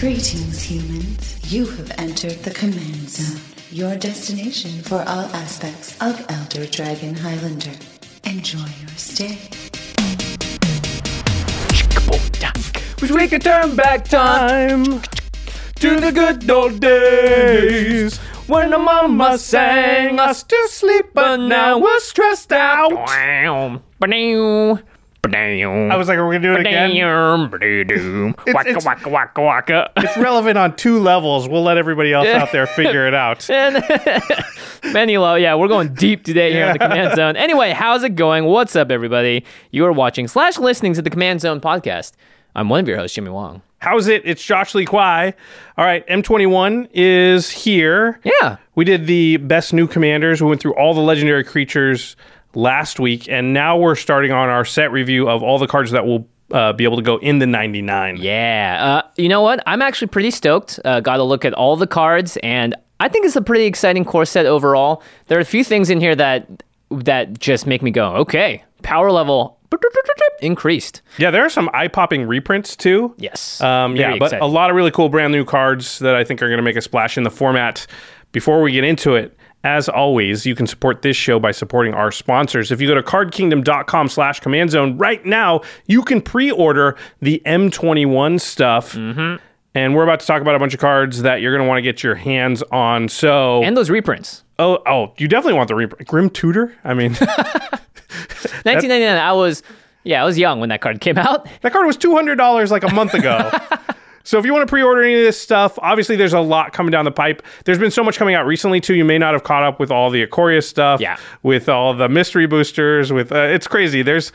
Greetings, humans. You have entered the Command Zone, your destination for all aspects of Elder Dragon Highlander. Enjoy your stay. Wish we could turn back time to the good old days when the mama sang us to sleep, but now we're stressed out. I was like, are we gonna do it again? Waka it's- waka waka waka. It's relevant on two levels. We'll let everybody else out there figure it out. And Manuelo, yeah, we're going deep today here on the Command Zone. Anyway, how's it going? What's up, everybody? You are watching slash listening to the Command Zone podcast. I'm one of your hosts, Jimmy Wong. How's it? It's Josh Lee Kwai. All right, M21 is here. Yeah. We did the best new commanders. We went through all the legendary creatures last week, and now we're starting on our set review of all the cards that will uh, be able to go in the 99. Yeah. Uh, you know what? I'm actually pretty stoked. Uh, got to look at all the cards, and I think it's a pretty exciting core set overall. There are a few things in here that that just make me go, okay, power level increased. Yeah, there are some eye popping reprints too. Yes. Um, yeah, but exciting. a lot of really cool brand new cards that I think are going to make a splash in the format. Before we get into it, as always, you can support this show by supporting our sponsors. If you go to cardkingdom.com slash command zone right now, you can pre-order the M21 stuff. Mm-hmm. And we're about to talk about a bunch of cards that you're going to want to get your hands on. So, and those reprints. oh, oh, you definitely want the reprint. Grim Tutor? I mean, 1999. I was, yeah, I was young when that card came out. That card was two hundred dollars like a month ago. so if you want to pre-order any of this stuff, obviously there's a lot coming down the pipe. There's been so much coming out recently too. You may not have caught up with all the Ikoria stuff. Yeah. With all the mystery boosters. With uh, it's crazy. There's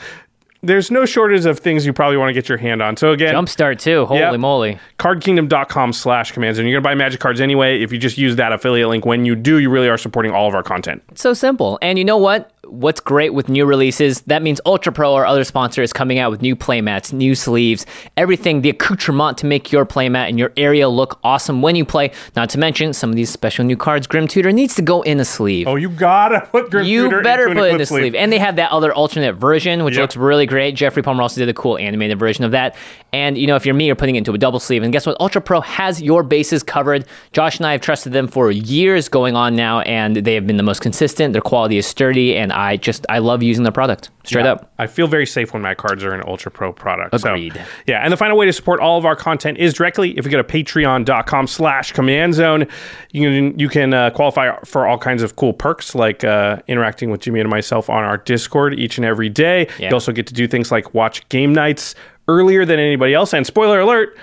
there's no shortage of things you probably want to get your hand on. So again, Jumpstart too. Holy Yep. moly. cardkingdom.com slash commands and you're gonna buy magic cards anyway if you just use that affiliate link when you do you really are supporting all of our content It's so simple. And you know what? What's great with new releases, that means Ultra Pro or other sponsors coming out with new playmats, new sleeves, everything, the accoutrement to make your playmat and your area look awesome when you play. Not to mention some of these special new cards. Grim Tutor needs to go in a sleeve. oh you gotta put Grim you Tutor You better put in a Eclipse sleeve. And they have that other alternate version, which Yep. looks really great. Jeffrey Palmer also did a cool animated version of that. And, you know, if you're me, you're putting it into a double sleeve. And guess what? Ultra Pro has your bases covered. Josh and I have trusted them for years going on now, and they have been the most consistent. Their quality is sturdy, and I just, I love using the product. Straight Yeah. up. I feel very safe when my cards are an Ultra Pro product. Agreed. So, yeah, and the final way to support all of our content is directly if you go to patreon.com slash command zone. You can, you can uh, qualify for all kinds of cool perks like uh, interacting with Jimmy and myself on our Discord each and every day. Yeah. You also get to do things like watch game nights earlier than anybody else. And spoiler alert,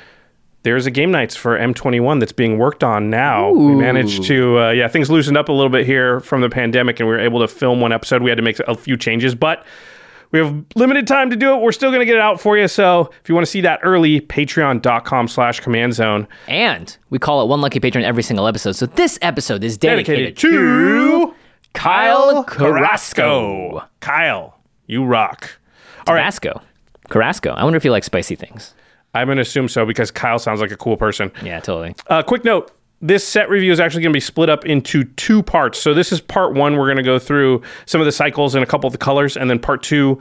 there's a game nights for M21 that's being worked on now. We managed to, uh, yeah, things loosened up a little bit here from the pandemic, and we were able to film one episode. We had to make a few changes, but we have limited time to do it. We're still going to get it out for you. So if you want to see that early, patreon.com slash command zone. And we call it One Lucky Patron every single episode. So this episode is dedicated, Dedicated to Kyle Carrasco. Kyle, you rock. All right. Carrasco. Carrasco. I wonder if you like spicy things. I'm going to assume so because Kyle sounds like a cool person. Yeah, totally. Uh, quick note this set review is actually going to be split up into two parts. So, this is part one. We're going to go through some of the cycles and a couple of the colors. And then part two,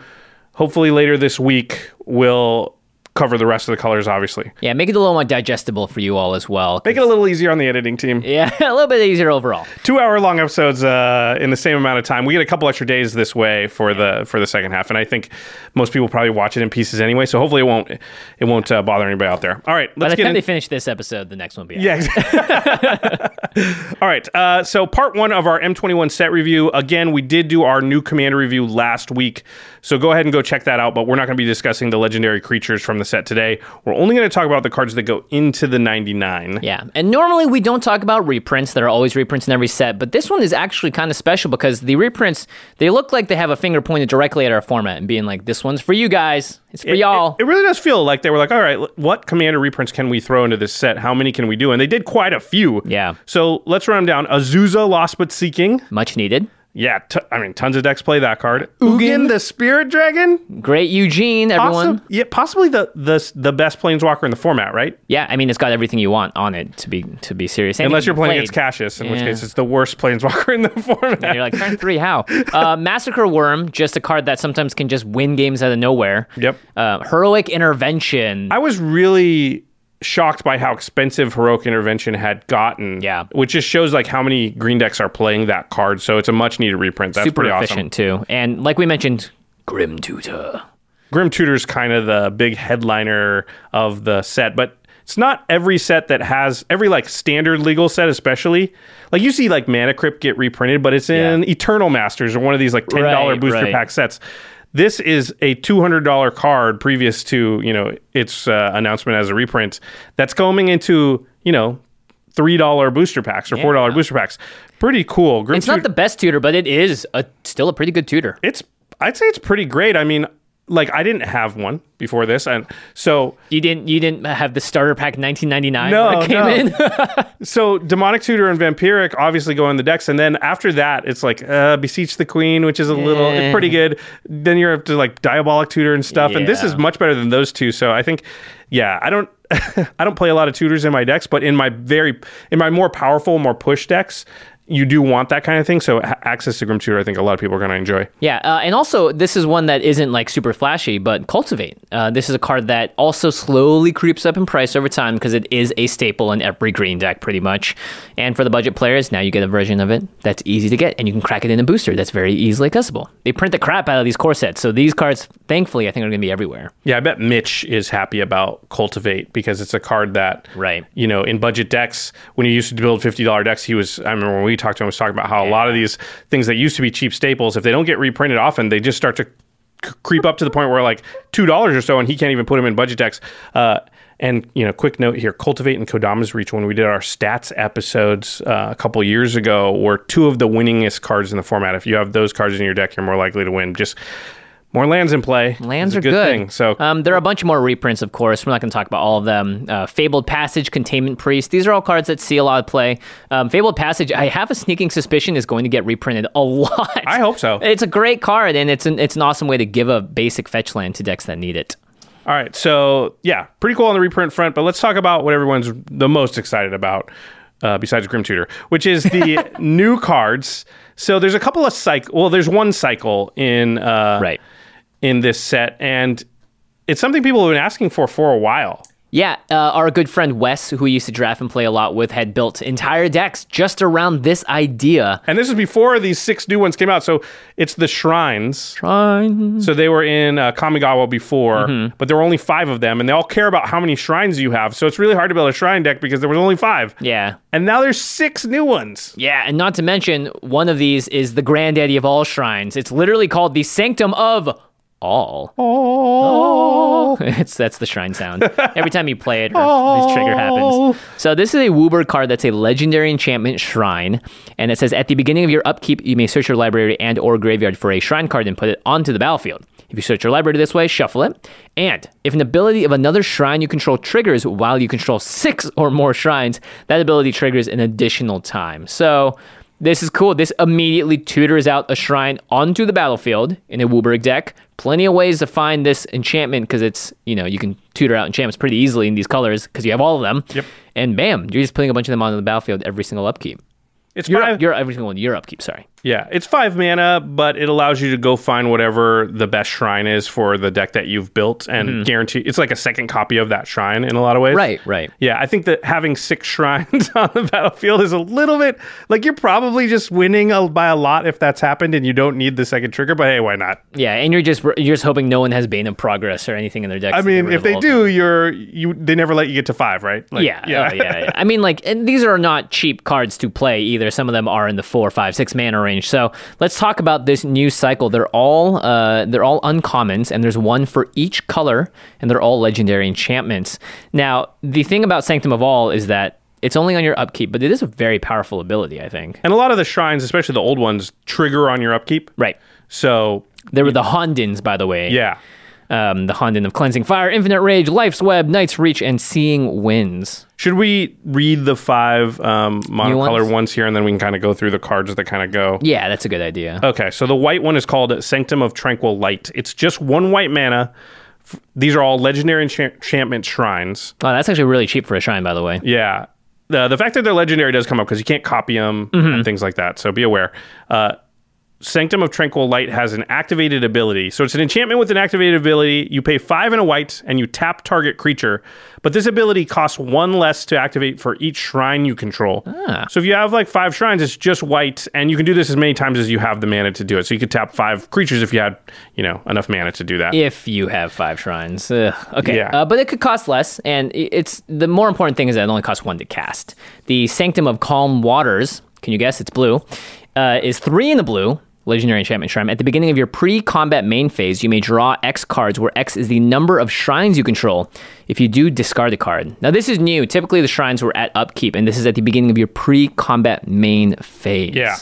hopefully later this week, we'll cover the rest of the colors, obviously. Yeah, make it a little more digestible for you all as well. Make it a little easier on the editing team. Yeah, a little bit easier overall. Two hour long episodes uh, in the same amount of time. We get a couple extra days this way for the for the second half, and I think most people probably watch it in pieces anyway. So hopefully it won't it won't uh, bother anybody out there. All right, By let's the get time in. they finish this episode, the next one will be out. Yeah. exactly. All right. Uh, so, part one of our M21 set review. Again, we did do our new commander review last week. So, go ahead and go check that out. But we're not going to be discussing the legendary creatures from the set today. We're only going to talk about the cards that go into the 99. Yeah, and normally we don't talk about reprints. There are always reprints in every set, but this one is actually kind of special because the reprints they look like they have a finger pointed directly at our format and being like, "This one's for you guys. It's for It- y'all." It, it really does feel like they were like, all right, what commander reprints can we throw into this set? How many can we do? And they did quite a few. Yeah. So let's run them down. Azusa, Lost But Seeking. Much needed. Yeah, t- I mean, tons of decks play that card. Ugin, the Spirit Dragon. Great Eugene, everyone. Possi- yeah, possibly the, the the best planeswalker in the format, right? Yeah, I mean it's got everything you want on it to be to be serious. And Unless you're playing played. against Cassius, in which case it's the worst planeswalker in the format. And you're like, turn three, how? Uh, Massacre Worm, just a card that sometimes can just win games out of nowhere. Yep. Uh, Heroic Intervention. I was really shocked by how expensive heroic intervention had gotten. Yeah. which just shows like how many green decks are playing that card. So it's a much needed reprint. That's super pretty efficient too. And like we mentioned, Grim Tutor. awesome. Grim Tutor's kind of the big headliner of the set, but it's not every set that has every like standard legal set, especially like you see like Mana Crypt get reprinted, but it's in Yeah. Eternal Masters or one of these like ten dollar Right, booster right. pack sets. This is a two hundred dollar card previous to you know its uh, announcement as a reprint. That's coming into you know three dollar booster packs or four dollar booster packs. Pretty cool. Grim It's not the best tutor, but it is a, still a pretty good tutor. it's I'd say it's pretty great. I mean, like I didn't have one before this, and so You didn't you didn't have the starter pack 1999 No, when it came no. in. so demonic tutor and vampiric obviously go in the decks, and then after that, it's like uh, beseech the queen, which is a little Yeah. it's pretty good. Then you're up to like diabolic tutor and stuff, and this is much better than those two. So I think, yeah, I don't. I don't play a lot of tutors in my decks, but in my very in my more powerful, more push decks, you do want that kind of thing. So access to Grim Tutor, I think a lot of people are going to enjoy. Yeah, uh, and also this is one that isn't like super flashy, but cultivate. Uh, this is a card that also slowly creeps up in price over time because it is a staple in every green deck, pretty much. And for the budget players, now you get a version of it that's easy to get, and you can crack it in a booster that's very easily accessible. They print the crap out of these core sets, so these cards, thankfully, I think are going to be everywhere. Yeah, I bet Mitch is happy about Cultivate because it's a card that, Right. You know, in budget decks, when he used to build fifty dollar decks, he was. I remember when we talked to him, was talking about how a lot of these things that used to be cheap staples, if they don't get reprinted often, they just start to c- creep up to the point where like two dollars or so, and he can't even put them in budget decks. Uh, and you know, quick note here: Cultivate and Kodama's Reach. When we did our stats episodes uh, a couple years ago, were two of the winningest cards in the format. If you have those cards in your deck, you're more likely to win. Just more lands in play. Lands are good, good. thing. So um, there are a bunch more reprints, of course. We're not going to talk about all of them. Uh, Fabled Passage, Containment Priest. These are all cards that see a lot of play. Um, Fabled Passage, I have a sneaking suspicion is going to get reprinted a lot. I hope so. It's a great card, and it's an it's an awesome way to give a basic fetch land to decks that need it. All right, so yeah, pretty cool on the reprint front, but let's talk about what everyone's the most excited about, uh, besides Grim Tutor, which is the new cards. So there's a couple of cycle. Well, there's one cycle in uh, Right. In this set, and it's something people have been asking for for a while. Yeah, uh, our good friend Wes, who we used to draft and play a lot with, had built entire decks just around this idea. And this is before these six new ones came out. So it's the shrines. Shrine. So they were in uh, Kamigawa before, Mm-hmm. but there were only five of them, and they all care about how many shrines you have. So it's really hard to build a shrine deck because there was only five. Yeah. And now there's six new ones. Yeah, and not to mention, one of these is the granddaddy of all shrines. It's literally called the Sanctum of All. Oh. it's that's the shrine sound. Every time you play it, or this trigger happens. So this is a WUBRG card that's a legendary enchantment shrine, and it says at the beginning of your upkeep, you may search your library and or graveyard for a shrine card and put it onto the battlefield. If you search your library this way, shuffle it. And if an ability of another shrine you control triggers while you control six or more shrines, that ability triggers an additional time. So this is cool. This immediately tutors out a shrine onto the battlefield in a WUBRG deck. Plenty of ways to find this enchantment because it's, you know, you can tutor out enchantments pretty easily in these colors because you have all of them. Yep. And bam, you're just putting a bunch of them onto the battlefield every single upkeep. It's You're, five. you're every single one, your upkeep, sorry. Yeah, it's five mana, but it allows you to go find whatever the best shrine is for the deck that you've built, and mm-hmm. guarantee it's like a second copy of that shrine in a lot of ways. Right, right. Yeah, I think that having six shrines on the battlefield is a little bit like you're probably just winning a, by a lot if that's happened, and you don't need the second trigger. But hey, why not? Yeah, and you're just you're just hoping no one has Bane of Progress or anything in their deck. I mean, if they do, you're you. They never let you get to five, right? Like, yeah, yeah. Oh, yeah, yeah. I mean, like, and these are not cheap cards to play either. Some of them are in the four, five, six mana range. Range. So let's talk about this new cycle. They're all uh, they're all uncommons, and there's one for each color, and they're all legendary enchantments. Now, the thing about Sanctum of All is that it's only on your upkeep, but it is a very powerful ability. I think. And a lot of the shrines, especially the old ones, trigger on your upkeep. Right. So There were the Hondens, by the way. yeah, Um, the Honden of Cleansing Fire, Infinite Rage, Life's Web, Night's Reach, and Seeing Winds. should we read the five um, monocolor ones? ones? here, and then we can kind of go through the cards that kind of go. Yeah, that's a good idea. Okay, so the white one is called Sanctum of Tranquil Light. It's just one white mana. These are all legendary enchantment shrines. Oh, that's actually really cheap for a shrine, by the way. Yeah. The, the fact that they're legendary does come up because you can't copy them and things like that. So be aware. Uh, Sanctum of Tranquil Light has an activated ability. So it's an enchantment with an activated ability. You pay five and a white and you tap target creature. But this ability costs one less to activate for each shrine you control. So if you have like five shrines, it's just white. And you can do this as many times as you have the mana to do it. So you could tap five creatures if you had, you know, enough mana to do that. If you have five shrines. Ugh. Okay. Yeah. Uh, but it could cost less. And it's the more important thing is that it only costs one to cast. The Sanctum of Calm Waters, can you guess? It's blue, uh, is three in the blue. Legendary Enchantment Shrine. At the beginning of your pre combat main phase, you may draw X cards, where X is the number of shrines you control. If you do, discard the card. Now, this is new. Typically, the shrines were at upkeep, and this is at the beginning of your pre combat main phase. Yeah.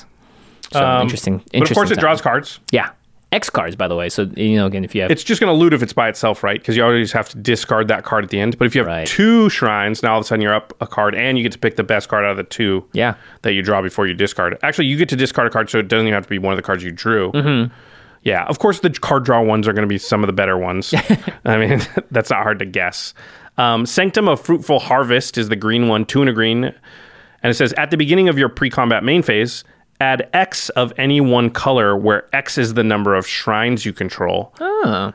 So, Um, interesting. But of course, interesting it draws cards. Yeah. X cards, by the way. So, you know, again, if you have. It's just going to loot if it's by itself, right? Because you always have to discard that card at the end. But if you have Right. two shrines, now all of a sudden you're up a card, and you get to pick the best card out of the two Yeah. that you draw before you discard. Actually, you get to discard a card, so it doesn't even have to be one of the cards you drew. Mm-hmm. Yeah, of course, the card draw ones are going to be some of the better ones. I mean, that's not hard to guess. Um, Sanctum of Fruitful Harvest is the green one, two and a green. And it says at the beginning of your pre combat main phase, add X of any one color where X is the number of shrines you control.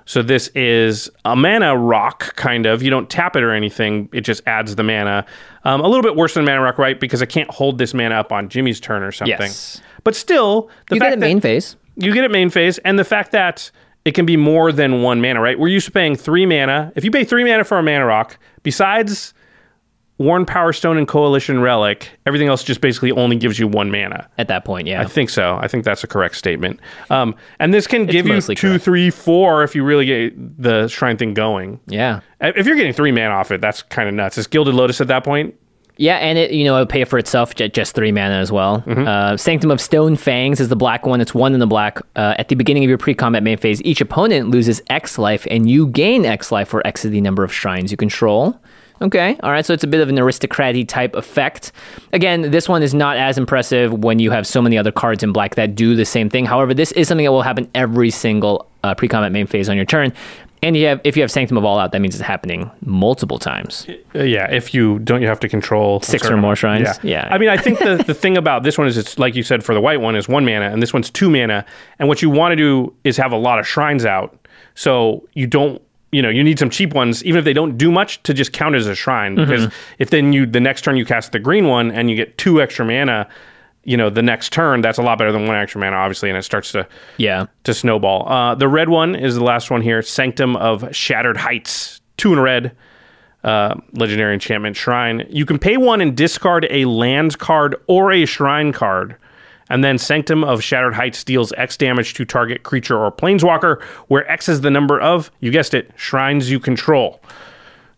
So this is a mana rock, kind of. You don't tap it or anything, it just adds the mana. Um, a little bit worse than mana rock, right? Because I can't hold this mana up on Jimmy's turn or something. Yes. But still, the you fact get that- main phase. you get it main phase, and the fact that it can be more than one mana, right? We're used to paying three mana. If you pay three mana for a mana rock, besides Worn Powerstone and Coalition Relic, everything else just basically only gives you one mana. At that point, yeah. I think so. I think that's a correct statement. Um, and this can give you two, correct. three, four if you really get the shrine thing going. yeah. If you're getting three mana off it, that's kind of nuts. Is Gilded Lotus at that point? Yeah, and it you know it'll pay for itself just three mana as well. Mm-hmm. Uh, Sanctum of Stone Fangs is the black one. It's one in the black. Uh, at the beginning of your pre-combat main phase, each opponent loses X life, and you gain X life, where X is the number of shrines you control. Okay, all right. So it's a bit of an aristocraty type effect. Again, this one is not as impressive when you have so many other cards in black that do the same thing. However, this is something that will happen every single uh, pre-combat main phase on your turn. And you have, if you have Sanctum of All Out, that means it's happening multiple times. Uh, yeah, if you don't, you have to control Six or more shrines? Yeah. I mean, I think the the thing about this one is it's like you said for the white one is one mana, and this one's two mana. And what you want to do is have a lot of shrines out, so you don't. You know, you need some cheap ones, even if they don't do much, to just count as a shrine. Mm-hmm. Because if then you the next turn you cast the green one and you get two extra mana, you know, the next turn that's a lot better than one extra mana, obviously, and it starts to Yeah. to snowball. Uh, the red one is the last one here Sanctum of Shattered Heights, two in red. Uh, legendary enchantment shrine. You can pay one and discard a land card or a shrine card. And then Sanctum of Shattered Heights deals X damage to target creature or planeswalker, where X is the number of, you guessed it, shrines you control.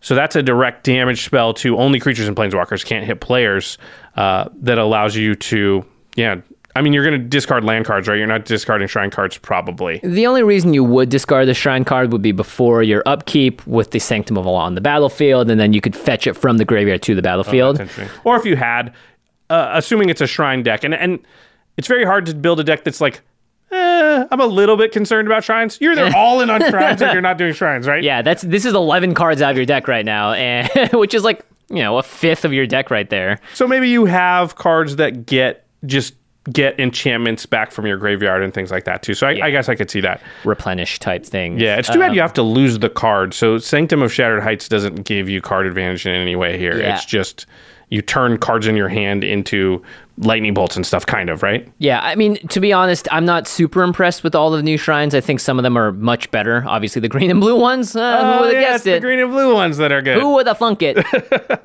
So that's a direct damage spell to only creatures and planeswalkers, can't hit players, uh, that allows you to, yeah. I mean, you're going to discard land cards, right? You're not discarding shrine cards, probably. The only reason you would discard the shrine card would be before your upkeep with the Sanctum of All on the battlefield, and then you could fetch it from the graveyard to the battlefield. That's interesting. Or if you had, uh, assuming it's a shrine deck, and and it's very hard to build a deck that's like, eh, I'm a little bit concerned about shrines. You're either all in on shrines if you're not doing shrines, right? yeah, that's this is 11 cards out of your deck right now, and which is like you know a fifth of your deck right there. So maybe you have cards that get just get enchantments back from your graveyard and things like that too. So I, I guess I could see that. Replenish type thing. Yeah, it's too bad you have to lose the card. So Sanctum of Shattered Heights doesn't give you card advantage in any way here. Yeah. It's just you turn cards in your hand into lightning bolts and stuff, kind of, right? Yeah, I mean, to be honest, I'm not super impressed with all of the new shrines. I think some of them are much better. Obviously, the green and blue ones. Uh, who would have Oh, yeah, it's guessed the green and blue ones that are good. Who would have thunk it?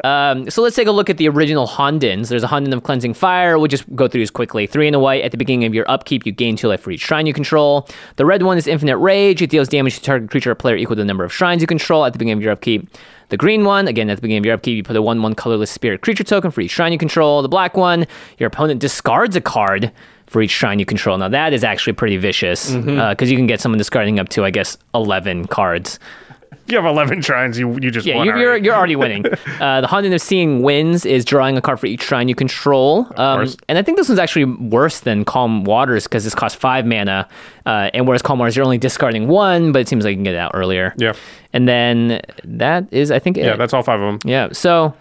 um, so let's take a look at the original Hondens. There's a Honden of Cleansing Fire. We'll just go through these quickly. Three in a white. At the beginning of your upkeep, you gain two life for each shrine you control. The red one is Infinite Rage. It deals damage to target creature or player equal to the number of shrines you control at the beginning of your upkeep. The green one, again, at the beginning of your upkeep, you put a 1 1 colorless spirit creature token for each shrine you control. The black one, your opponent discards a card for each shrine you control. Now, that is actually pretty vicious because you can get someone discarding up to, I guess, 11 cards. You have 11 shrines, you, you just Yeah, you're, you're, already. you're already winning. Uh, the Honden of Seeing Winds is drawing a card for each shrine you control. Um, and I think this one's actually worse than Calm Waters because this costs five mana. Uh, and whereas Calm Waters, you're only discarding one, but it seems like you can get it out earlier. Yeah. And then that is, I think, Yeah, it. that's all five of them. Yeah. So,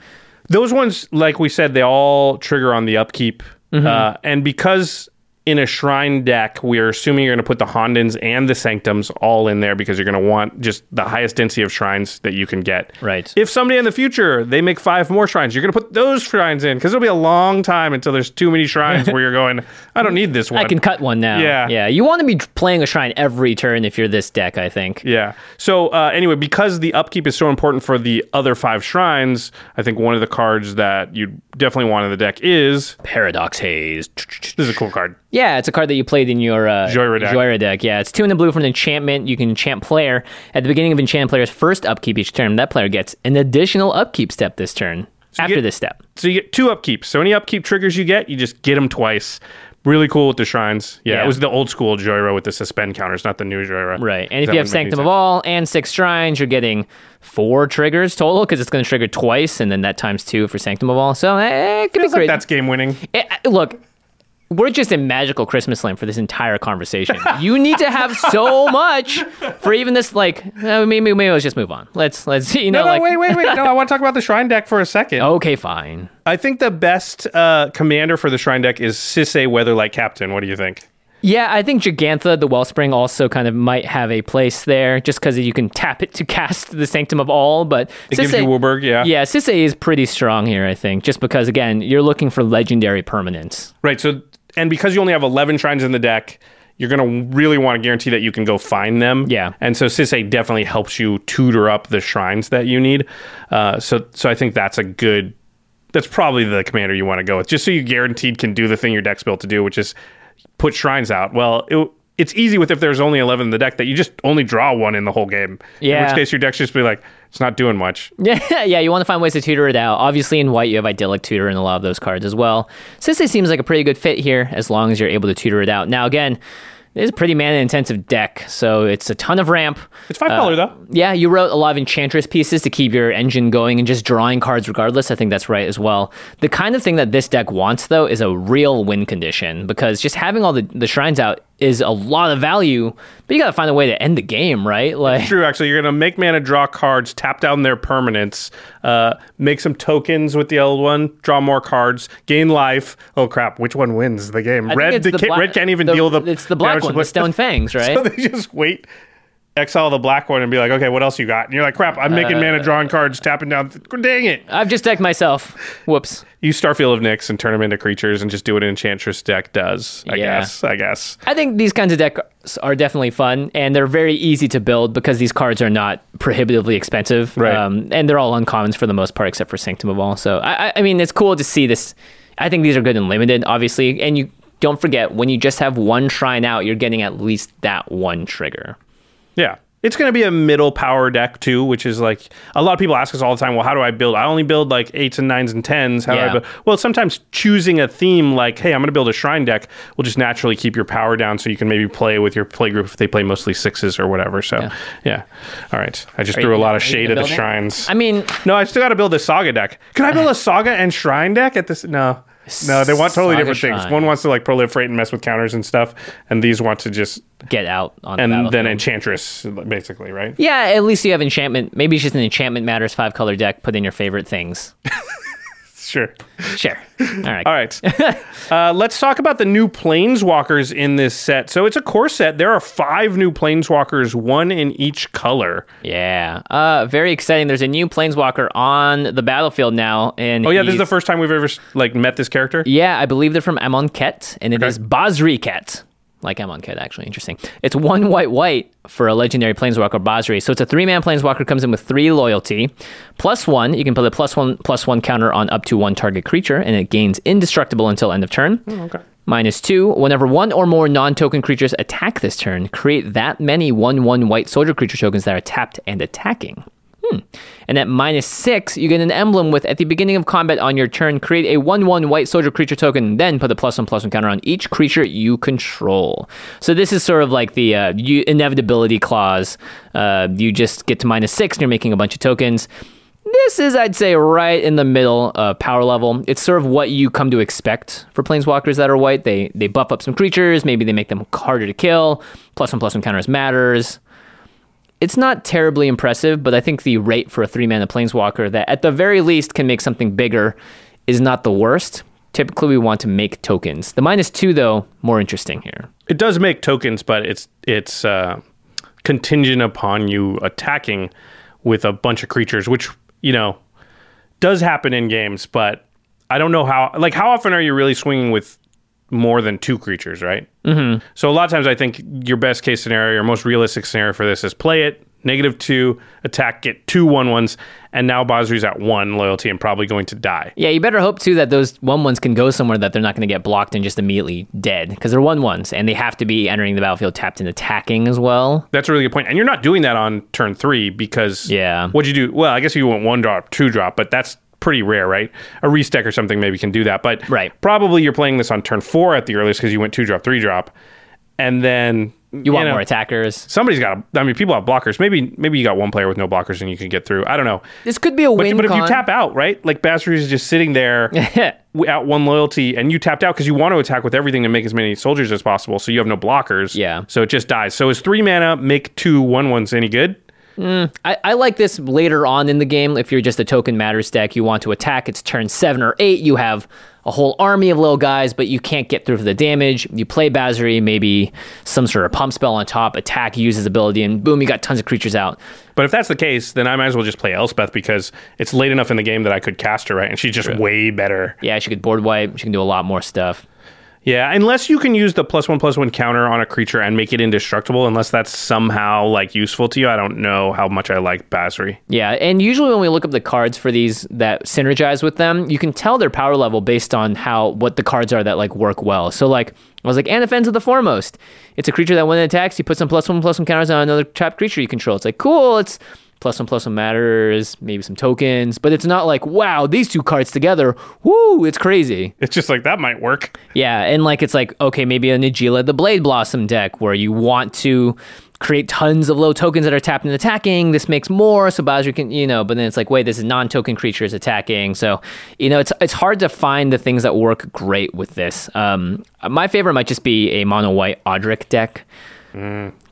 Those ones, like we said, they all trigger on the upkeep. Mm-hmm. Uh, and because in a shrine deck, we're assuming you're going to put the Hondens and the Sanctums all in there because you're going to want just the highest density of shrines that you can get. Right. If someday in the future they make five more shrines, you're going to put those shrines in because it'll be a long time until there's too many shrines where you're going, I don't need this one. I can cut one now. Yeah. Yeah. You want to be playing a shrine every turn if you're this deck, I think. Yeah. So uh, anyway, because the upkeep is so important for the other five shrines, I think one of the cards that you definitely want in the deck is Paradox Haze. this is a cool card. Yeah, it's a card that you played in your uh, Jhoira deck. Jhoira deck. Yeah, it's two in the blue for an enchantment. You can enchant player at the beginning of enchant player's first upkeep each turn. That player gets an additional upkeep step this turn. after get- this step. So you get two upkeeps. So any upkeep triggers you get, you just get them twice. Really cool with the shrines. Yeah, Yeah. it was the old school Jhoira with the suspend counters, not the new Jhoira. Right. And if you have would make any Sanctum of. All and six shrines, you're getting four triggers total because it's going to trigger twice and then that times two for Sanctum of All. So eh, it could Feels be like that's game winning. Eh, eh, look, we're just in magical Christmas land for this entire conversation. you need to have so much for even this. Like, uh, maybe, maybe let's just move on. Let's let's you know No, no, like. wait, wait, wait. No, I want to talk about the shrine deck for a second. Okay, fine. I think the best uh, commander for the shrine deck is Sisay Weatherlight Captain. What do you think? Yeah, I think Jegantha, the Wellspring, also kind of might have a place there, just because you can tap it to cast the Sanctum of All. But It gives you WUBRG, yeah. yeah, Sisay is pretty strong here. I think, just because again, you're looking for legendary permanence. Right. So, and because you only have 11 shrines in the deck, you're going to really want to guarantee that you can go find them. Yeah. And so Sisay definitely helps you tutor up the shrines that you need. Uh, so, so I think that's a good, that's probably the commander you want to go with, just so you guaranteed can do the thing your deck's built to do, which is put shrines out. Well, it, it's easy with if there's only 11 in the deck that you just only draw one in the whole game. Yeah. In which case your deck's just be like, it's not doing much. Yeah, yeah, you want to find ways to tutor it out. Obviously, in white, you have idyllic tutor in a lot of those cards as well. Sisay seems like a pretty good fit here, as long as you're able to tutor it out. Now, again, it is a pretty mana intensive deck, so it's a ton of ramp. It's five color uh, though. Yeah, you wrote a lot of enchantress pieces to keep your engine going and just drawing cards regardless. I think that's right as well. The kind of thing that this deck wants, though, is a real win condition because just having all the, the shrines out is a lot of value, but you got to find a way to end the game, right? Like, it's True, actually, you're gonna make mana draw cards, tap down their permanents, uh, make some tokens with the old one, draw more cards, gain life. Oh crap! Which one wins the game? I Red, the the black- red can't even the- deal the. It's the black one, the Stone Fangs, right? So they just wait, exile the black one, and be like, okay, what else you got? And you're like, crap! I'm making Uh, mana drawing cards, tapping down. Dang it! I've just decked myself. Whoops. Use Starfield of Nyx and turn them into creatures, and just do what an Enchantress deck does. I Yeah. guess. I guess. I think these kinds of decks are definitely fun, and they're very easy to build because these cards are not prohibitively expensive, Right. Um, and they're all uncommons for the most part, except for Sanctum of All. So, I, I- I mean, it's cool to see this. I think these are good and limited, obviously, and you don't forget when you just have one shrine out, you're getting at least that one trigger. Yeah. It's going to be a middle power deck too, which is like a lot of people ask us all the time, well, how do I build? I only build like eights and nines and tens. How do I build? Well, sometimes choosing a theme like, hey, I'm going to build a shrine deck will just naturally keep your power down so you can maybe play with your play group if they play mostly sixes or whatever. So, yeah. All right. I just Are threw you- a lot of shade at the shrines. I mean, no, I still got to build a saga deck. Can I build a saga and shrine deck at this? No. No, they want totally different things. One wants to like proliferate and mess with counters and stuff, and these want to just get out on the and then enchantress basically, right? Yeah, at least you have enchantment. Maybe it's just an enchantment matters five color deck. Put in your favorite things. sure. Sure. All right. All right. uh, let's talk about the new planeswalkers in this set. So it's a core set. There are five new planeswalkers, one in each color. Yeah. Uh, very exciting. There's a new planeswalker on the battlefield now, and Oh yeah, this is the first time we've ever like met this character. Yeah, I believe they're from Amonkhet, and it Okay. is Basri Ket. Like Amonkhet, actually. Interesting. It's one white white for a legendary planeswalker, Basri. So it's a three man planeswalker, comes in with three loyalty. Plus one, you can put a plus one plus one counter on up to one target creature, and it gains indestructible until end of turn. Oh, okay. Minus two, whenever one or more non token creatures attack this turn, create that many 1 1 white soldier creature tokens that are tapped and attacking. Hmm. And at minus six, you get an emblem with at the beginning of combat on your turn, create a 1 1 white soldier creature token, and then put a plus one plus one counter on each creature you control. So this is sort of like the uh, inevitability clause. Uh, you just get to minus six and you're making a bunch of tokens. This is, I'd say, right in the middle uh, power level. It's sort of what you come to expect for planeswalkers that are white. They they buff up some creatures, maybe they make them harder to kill. Plus one plus one counters matters. It's not terribly impressive, but I think the rate for a three mana planeswalker that at the very least can make something bigger is not the worst. Typically, we want to make tokens. The minus two, though, more interesting here. It does make tokens, but it's it's uh, contingent upon you attacking with a bunch of creatures, which you know does happen in games. But I don't know how. Like, how often are you really swinging with more than two creatures? Right. Mm-hmm. So a lot of times, I think your best case scenario, or most realistic scenario for this is play it negative two, attack, get two one ones, and now Basri's at one loyalty and probably going to die. Yeah, you better hope too that those one ones can go somewhere that they're not going to get blocked and just immediately dead because they're one ones and they have to be entering the battlefield tapped and attacking as well. That's a really good point. And you're not doing that on turn three because Yeah. What'd you do? Well, I guess you went one drop, two drop, but that's pretty rare, right? A restack or something maybe can do that. But Right. probably you're playing this on turn four at the earliest because you went two drop, three drop. And then You want know, more attackers. Somebody's got. I mean, people have blockers. Maybe, maybe you got one player with no blockers and you can get through. I don't know. This could be a But, win. but if you tap out, right? Like Basri is just sitting there at one loyalty, and you tapped out because you want to attack with everything and make as many soldiers as possible, so you have no blockers. Yeah. So it just dies. So is three mana make two one ones any good? Mm, I, I like this later on in the game. If you're just a token matters deck, you want to attack. It's turn seven or eight. You have a whole army of little guys, but you can't get through for the damage. You play Basri, maybe some sort of pump spell on top, attack, use his ability, and boom, you got tons of creatures out. But if that's the case, then I might as well just play Elspeth because it's late enough in the game that I could cast her, right? And she's just way better. Yeah, she could board wipe. She can do a lot more stuff. Yeah, unless you can use the plus one plus one counter on a creature and make it indestructible, unless that's somehow like useful to you. I don't know how much I like Basri. Yeah, and usually when we look up the cards for these that synergize with them, you can tell their power level based on how what the cards are that like work well. So like I was like, Anafenza the Foremost. It's a creature that when it attacks, you put some plus one plus one counters on another trapped creature you control. It's like cool. It's plus one plus one matters, maybe some tokens, but it's not like wow, these two cards together, woo, it's crazy. It's just like that might work. Yeah, and like it's like okay, maybe a Najeela the Blade Blossom deck where you want to create tons of low tokens that are tapped and attacking. This makes more, so Basri can you know. But then it's like, wait, this is non-token creatures attacking. So you know, it's it's hard to find the things that work great with this. Um, my favorite might just be a mono white Odric deck.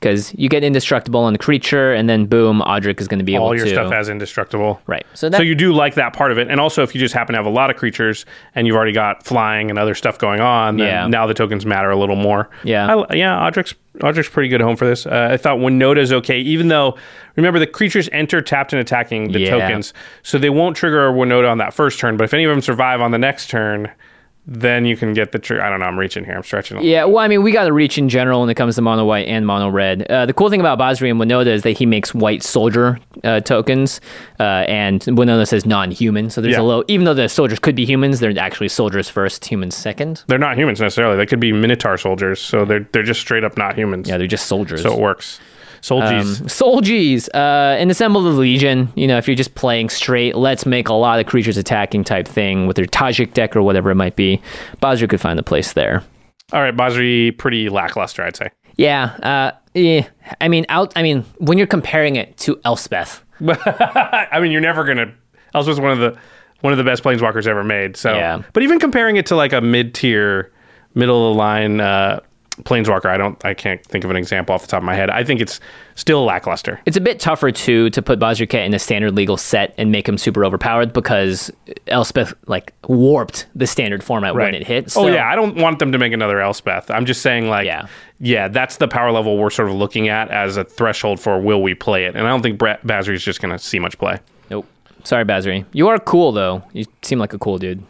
Because you get indestructible on the creature, and then boom, Odric is going to be able to All your to stuff has indestructible. right. So that so you do like that part of it, and also if you just happen to have a lot of creatures and you've already got flying and other stuff going on, then Yeah. now the tokens matter a little more. Yeah. I, yeah. Odric's Odric's pretty good home for this. Uh, I thought Winota's okay, even though remember the creatures enter tapped and attacking the Yeah. tokens, so they won't trigger a Winota on that first turn. But if any of them survive on the next turn, then you can get the trigger. I don't know. I'm reaching here. I'm stretching. Yeah, well, I mean, we got to reach in general when it comes to mono white and mono red. Uh, the cool thing about Basri and Winota is that he makes white soldier uh, tokens, uh, and Winota says non-human. So there's Yeah. a low, even though the soldiers could be humans, they're actually soldiers first, humans second. They're not humans necessarily. They could be Minotaur soldiers, so they're they're just straight up not humans. Yeah, they're just soldiers. So it works. Soldiers. Um, Solgies, uh, and assemble the Legion. You know, if you're just playing straight, let's make a lot of creatures attacking type thing with their Tajic deck or whatever it might be. Basri could find a place there. All right, Basri, pretty lackluster, I'd say. Yeah, uh, yeah. I mean, out. I mean, when you're comparing it to Elspeth, I mean, you're never gonna. Elspeth's one of the one of the best planeswalkers ever made. So, Yeah. but even comparing it to like a mid tier, middle of the line uh, Planeswalker. I don't. I can't think of an example off the top of my head. I think it's still lackluster. It's a bit tougher too to put Basri Ket in a standard legal set and make him super overpowered because Elspeth like warped the standard format when it hit. oh yeah, I don't want them to make another Elspeth. I'm just saying like Yeah. yeah, that's the power level we're sort of looking at as a threshold for will we play it. And I don't think Bra- Basri's just going to see much play. Nope. Sorry, Basri. You are cool though. You seem like a cool dude.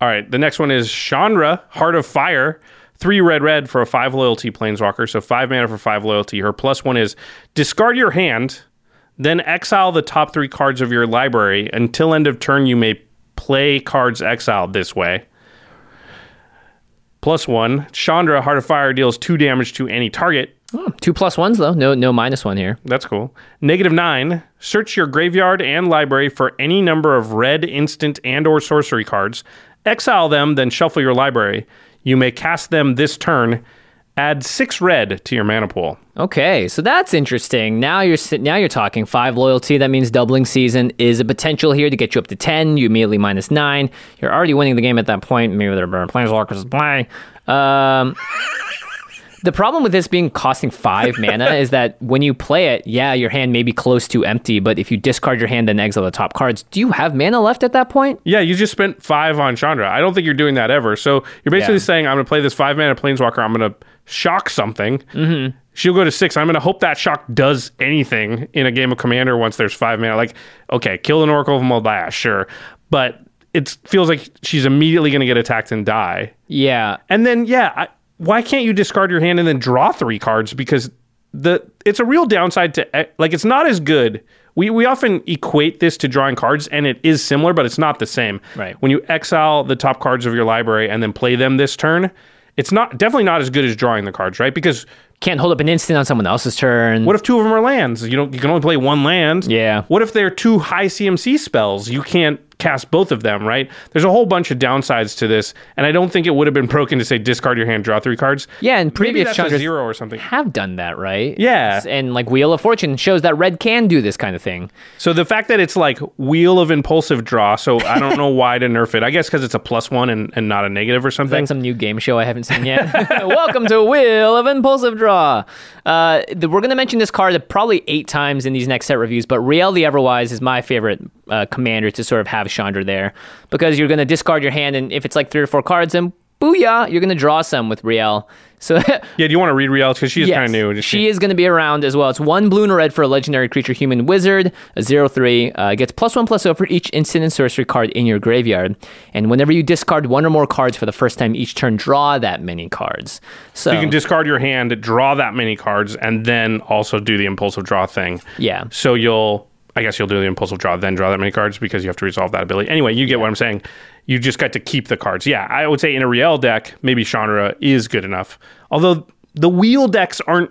All right, the next one is Chandra, Heart of Fire. Three red red for a five loyalty planeswalker. So five mana for five loyalty. Her plus one is discard your hand, then exile the top three cards of your library. Until end of turn, you may play cards exiled this way. Plus one, Chandra, Heart of Fire deals two damage to any target. Hmm. Two plus ones though. No, no minus one here. That's cool. Negative nine. Search your graveyard and library for any number of red instant and or sorcery cards. Exile them, then shuffle your library. You may cast them this turn. Add six red to your mana pool. Okay, so that's interesting. Now you're now you're talking five loyalty. That means doubling season is a potential here to get you up to ten. You immediately minus nine. You're already winning the game at that point. Maybe there are planeswalkers to play. Um, the problem with this being costing five mana is that when you play it, yeah, your hand may be close to empty. But if you discard your hand and exile the top cards, do you have mana left at that point? Yeah, you just spent five on Chandra. I don't think you're doing that ever. So you're basically Yeah. saying, I'm going to play this five mana planeswalker. I'm going to shock something. Mm-hmm. She'll go to six. I'm going to hope that shock does anything in a game of Commander once there's five mana. Like, okay, kill an Oracle of Mul Daya, sure. But it feels like she's immediately going to get attacked and die. Yeah, And then, yeah, I, why can't you discard your hand and then draw three cards? Because the it's a real downside to e- like it's not as good. We we often equate this to drawing cards, and it is similar, but it's not the same. Right. When you exile the top cards of your library and then play them this turn, it's not definitely not as good as drawing the cards, right? Because can't hold up an instant on someone else's turn. what if two of them are lands? You don't. You can only play one land. Yeah. What if they're two high CMC spells? You can't cast both of them, right? There's a whole bunch of downsides to this, and I don't think it would have been broken to say discard your hand, draw three cards. Yeah, and previous that's zero or something. have done that, right? Yeah. and like Wheel of Fortune shows that red can do this kind of thing. So the fact that it's like wheel of impulsive draw, so I don't know why to nerf it. I guess because it's a plus one and, and not a negative or something. Some new game show I haven't seen yet. Welcome to Wheel of Impulsive Draw. Uh, the, we're going to mention this card probably eight times in these next set reviews, but Rielle the Everwise is my favorite uh, commander to sort of have Chandra there because you're going to discard your hand, and if it's like three or four cards, then booyah, you're going to draw some with Rielle. So yeah, do you want to read Rielle? Because she's kind of new. Just- she is going to be around as well. It's one blue and a red for a legendary creature human wizard, a 0 3. Uh, gets plus 1 plus 0 for each instant and sorcery card in your graveyard. And whenever you discard one or more cards for the first time each turn, draw that many cards. So, you can discard your hand, draw that many cards, and then also do the impulsive draw thing. yeah. So you'll, I guess you'll do the impulsive draw, then draw that many cards because you have to resolve that ability. Anyway, you get what I'm saying. You just got to keep the cards. Yeah, I would say in a Rielle deck, maybe Chandra is good enough. Although the wheel decks aren't,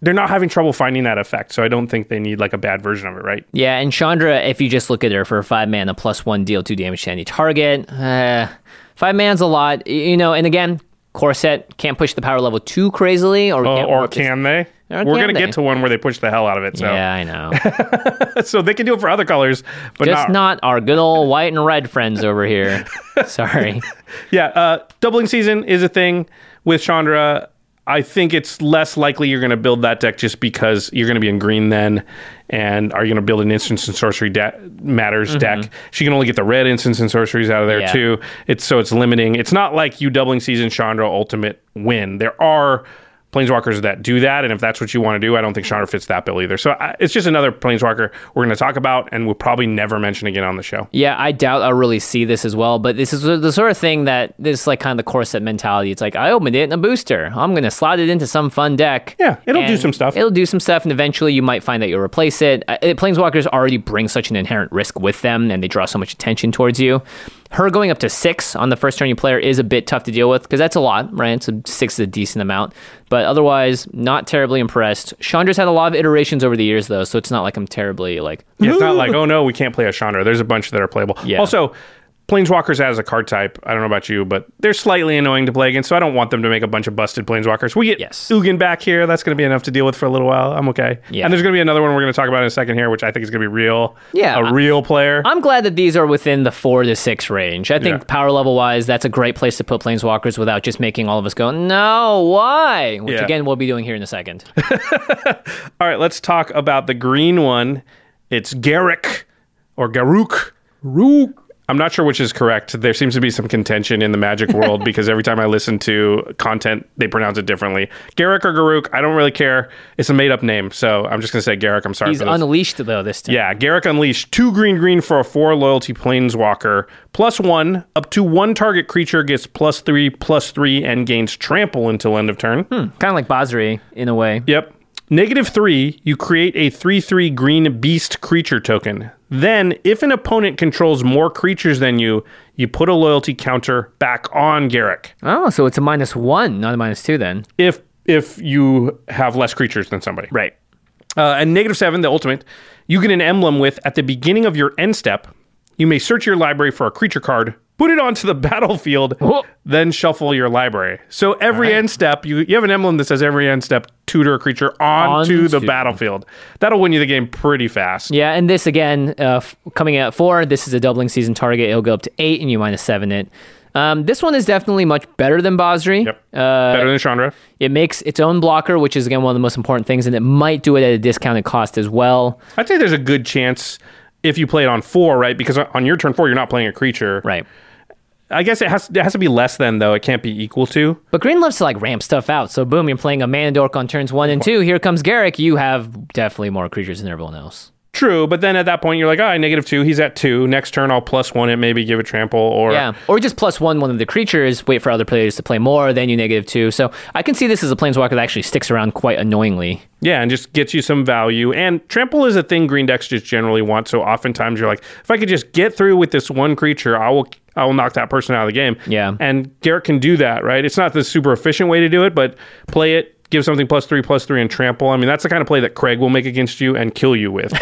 they're not having trouble finding that effect. So I don't think they need like a bad version of it, right? Yeah, and Chandra, if you just look at her for five mana plus one, deal two damage to any target. Uh, five mana's a lot, you know. And again, Core set can't push the power level too crazily, or Uh, can't or this- can they? Or We're gonna they? get to one where they push the hell out of it. So, Yeah, I know. so they can do it for other colors, but Just not. not our good old white and red friends over here. Sorry. Yeah, uh, doubling season is a thing with Chandra. I think it's less likely you're going to build that deck just because you're going to be in green then, and are you going to build an instance and sorcery de- matters deck? She can only get the red instance and sorceries out of there Yeah. too. It's so it's limiting. It's not like you doubling season Chandra ultimate win. There are planeswalkers that do that, and if that's what you want to do, I don't think Chandra fits that bill either. So I, it's just another planeswalker we're going to talk about, and we'll probably never mention again on the show. Yeah, I doubt I'll really see this as well, but this is the sort of thing that this is like kind of the core set mentality. It's like I opened it in a booster. I'm gonna slot it into some fun deck. Yeah, it'll do some stuff. It'll do some stuff, and eventually you might find that you'll replace it. Uh, Planeswalkers already bring such an inherent risk with them, and they draw so much attention towards you. Her going up to six on the first turn you play her is a bit tough to deal with because that's a lot, right? So six is a decent amount, but otherwise not terribly impressed. Chandra's had a lot of iterations over the years though, so it's not like I'm terribly like Yeah, it's not like, oh no, we can't play a Chandra. There's a bunch that are playable. Yeah. Also, Planeswalkers as a card type, I don't know about you, but they're slightly annoying to play against, so I don't want them to make a bunch of busted Planeswalkers. We get Yes. Ugin back here. That's going to be enough to deal with for a little while. I'm okay. Yeah. And there's going to be another one we're going to talk about in a second here, which I think is going to be real. Yeah, A I- real player. I'm glad that these are within the four to six range. I think Yeah. power level wise, that's a great place to put planeswalkers without just making all of us go, no, why? Which Yeah. again, we'll be doing here in a second. All right, let's talk about the green one. It's Garrick or Garuk. Rook. I'm not sure which is correct. There seems to be some contention in the magic world because every time I listen to content, they pronounce it differently. Garrick or Garuk, I don't really care. It's a made up name, so I'm just going to say Garrick. I'm sorry He's unleashed though this time. Yeah, Garrick Unleashed. Two green green for a four loyalty planeswalker. Plus one. Up to one target creature gets plus three, plus three, and gains trample until end of turn. Hmm, kind of like Basri in a way. Yep. Negative three, you create a 3 3 green beast creature token. Then, if an opponent controls more creatures than you, you put a loyalty counter back on Garrick. Oh, so it's a minus one, not a minus two then. If if you have less creatures than somebody. Right. Uh, and negative seven, the ultimate, you get an emblem with at the beginning of your end step, you may search your library for a creature card, put it onto the battlefield, Whoa. then shuffle your library. So every end step, you, you have an emblem that says every end step, tutor a creature onto, the battlefield. That'll win you the game pretty fast. Yeah, and this again, uh, f- coming at four, this is a doubling season target. It'll go up to eight, and you minus seven it. Um, this one is definitely much better than Basri. Yep. Uh, Better than Chandra. it makes its own blocker, which is again one of the most important things, and it might do it at a discounted cost as well. I'd say there's a good chance if you play it on four, right? Because on your turn four, you're not playing a creature. Right. I guess it has it has to be less than though. It can't be equal to. But Green loves to like ramp stuff out. So boom, you're playing a mana dork on turns one and two. Here comes Garruk. You have definitely more creatures than everyone else. True, but then at that point you're like, ah, negative two. He's at two. Next turn I'll plus one it, maybe give a trample or Yeah. Or just plus one one of the creatures, wait for other players to play more, then you negative two. So I can see this as a planeswalker that actually sticks around quite annoyingly. Yeah, and just gets you some value. And trample is a thing green decks just generally want. So oftentimes you're like, if I could just get through with this one creature, I will I will knock that person out of the game. Yeah. And Garruk can do that, right? It's not the super efficient way to do it, but play it, give something plus three, plus three, and trample. I mean, that's the kind of play that Craig will make against you and kill you with.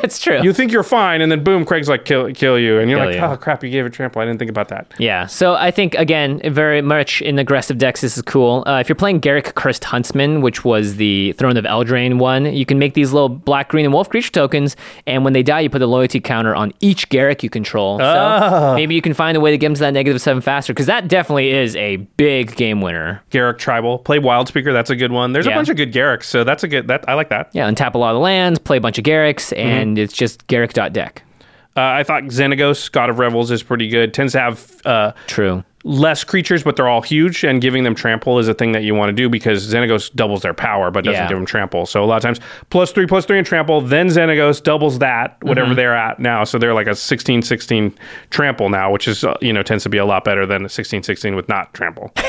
That's true. you think you're fine, and then boom, Craig's like kill kill you, and you're Kill like, you. oh crap, you gave it trample. I didn't think about that. Yeah, so I think again, very much in aggressive decks, this is cool. Uh, if you're playing Garruk Cursed Huntsman, which was the Throne of Eldraine one, you can make these little black, green, and wolf creature tokens, and when they die, you put a loyalty counter on each Garruk you control. So maybe you can find a way to get them to that negative seven faster, because that definitely is a big game winner. Garruk Tribal, play Wild Speaker. That's a good one. There's a bunch of good Garruks, so that's a good. That I like that. Yeah, untap a lot of lands, play a bunch of Garruks, and it's just Garruk.deck. Uh, I thought Xenagos, God of Revels, is pretty good. Tends to have uh, True. Less creatures, but they're all huge, and giving them trample is a thing that you want to do because Xenagos doubles their power, but doesn't Yeah. give them trample. So a lot of times, plus three, plus three, and trample, then Xenagos doubles that, whatever Mm-hmm. they're at now. So they're like a 16 16 trample now, which is, uh, you know, tends to be a lot better than a 16 16 with not trample.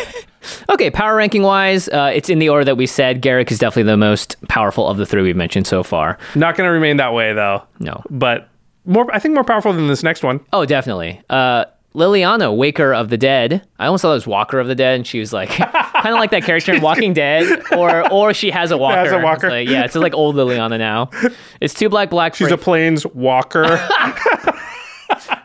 Okay, power ranking wise, uh, it's in the order that we said. Garruk is definitely the most powerful of the three we've mentioned so far. not going to remain that way, though. No. But more, I think more powerful than this next one. Oh, definitely. Uh, Liliana, Waker of the Dead. I almost thought it was Walker of the Dead, and she was like kind of like that character in Walking Dead, or or she has a walker. Has a walker. It's like, yeah, it's like old Liliana now. It's two black, black. She's a plains walker.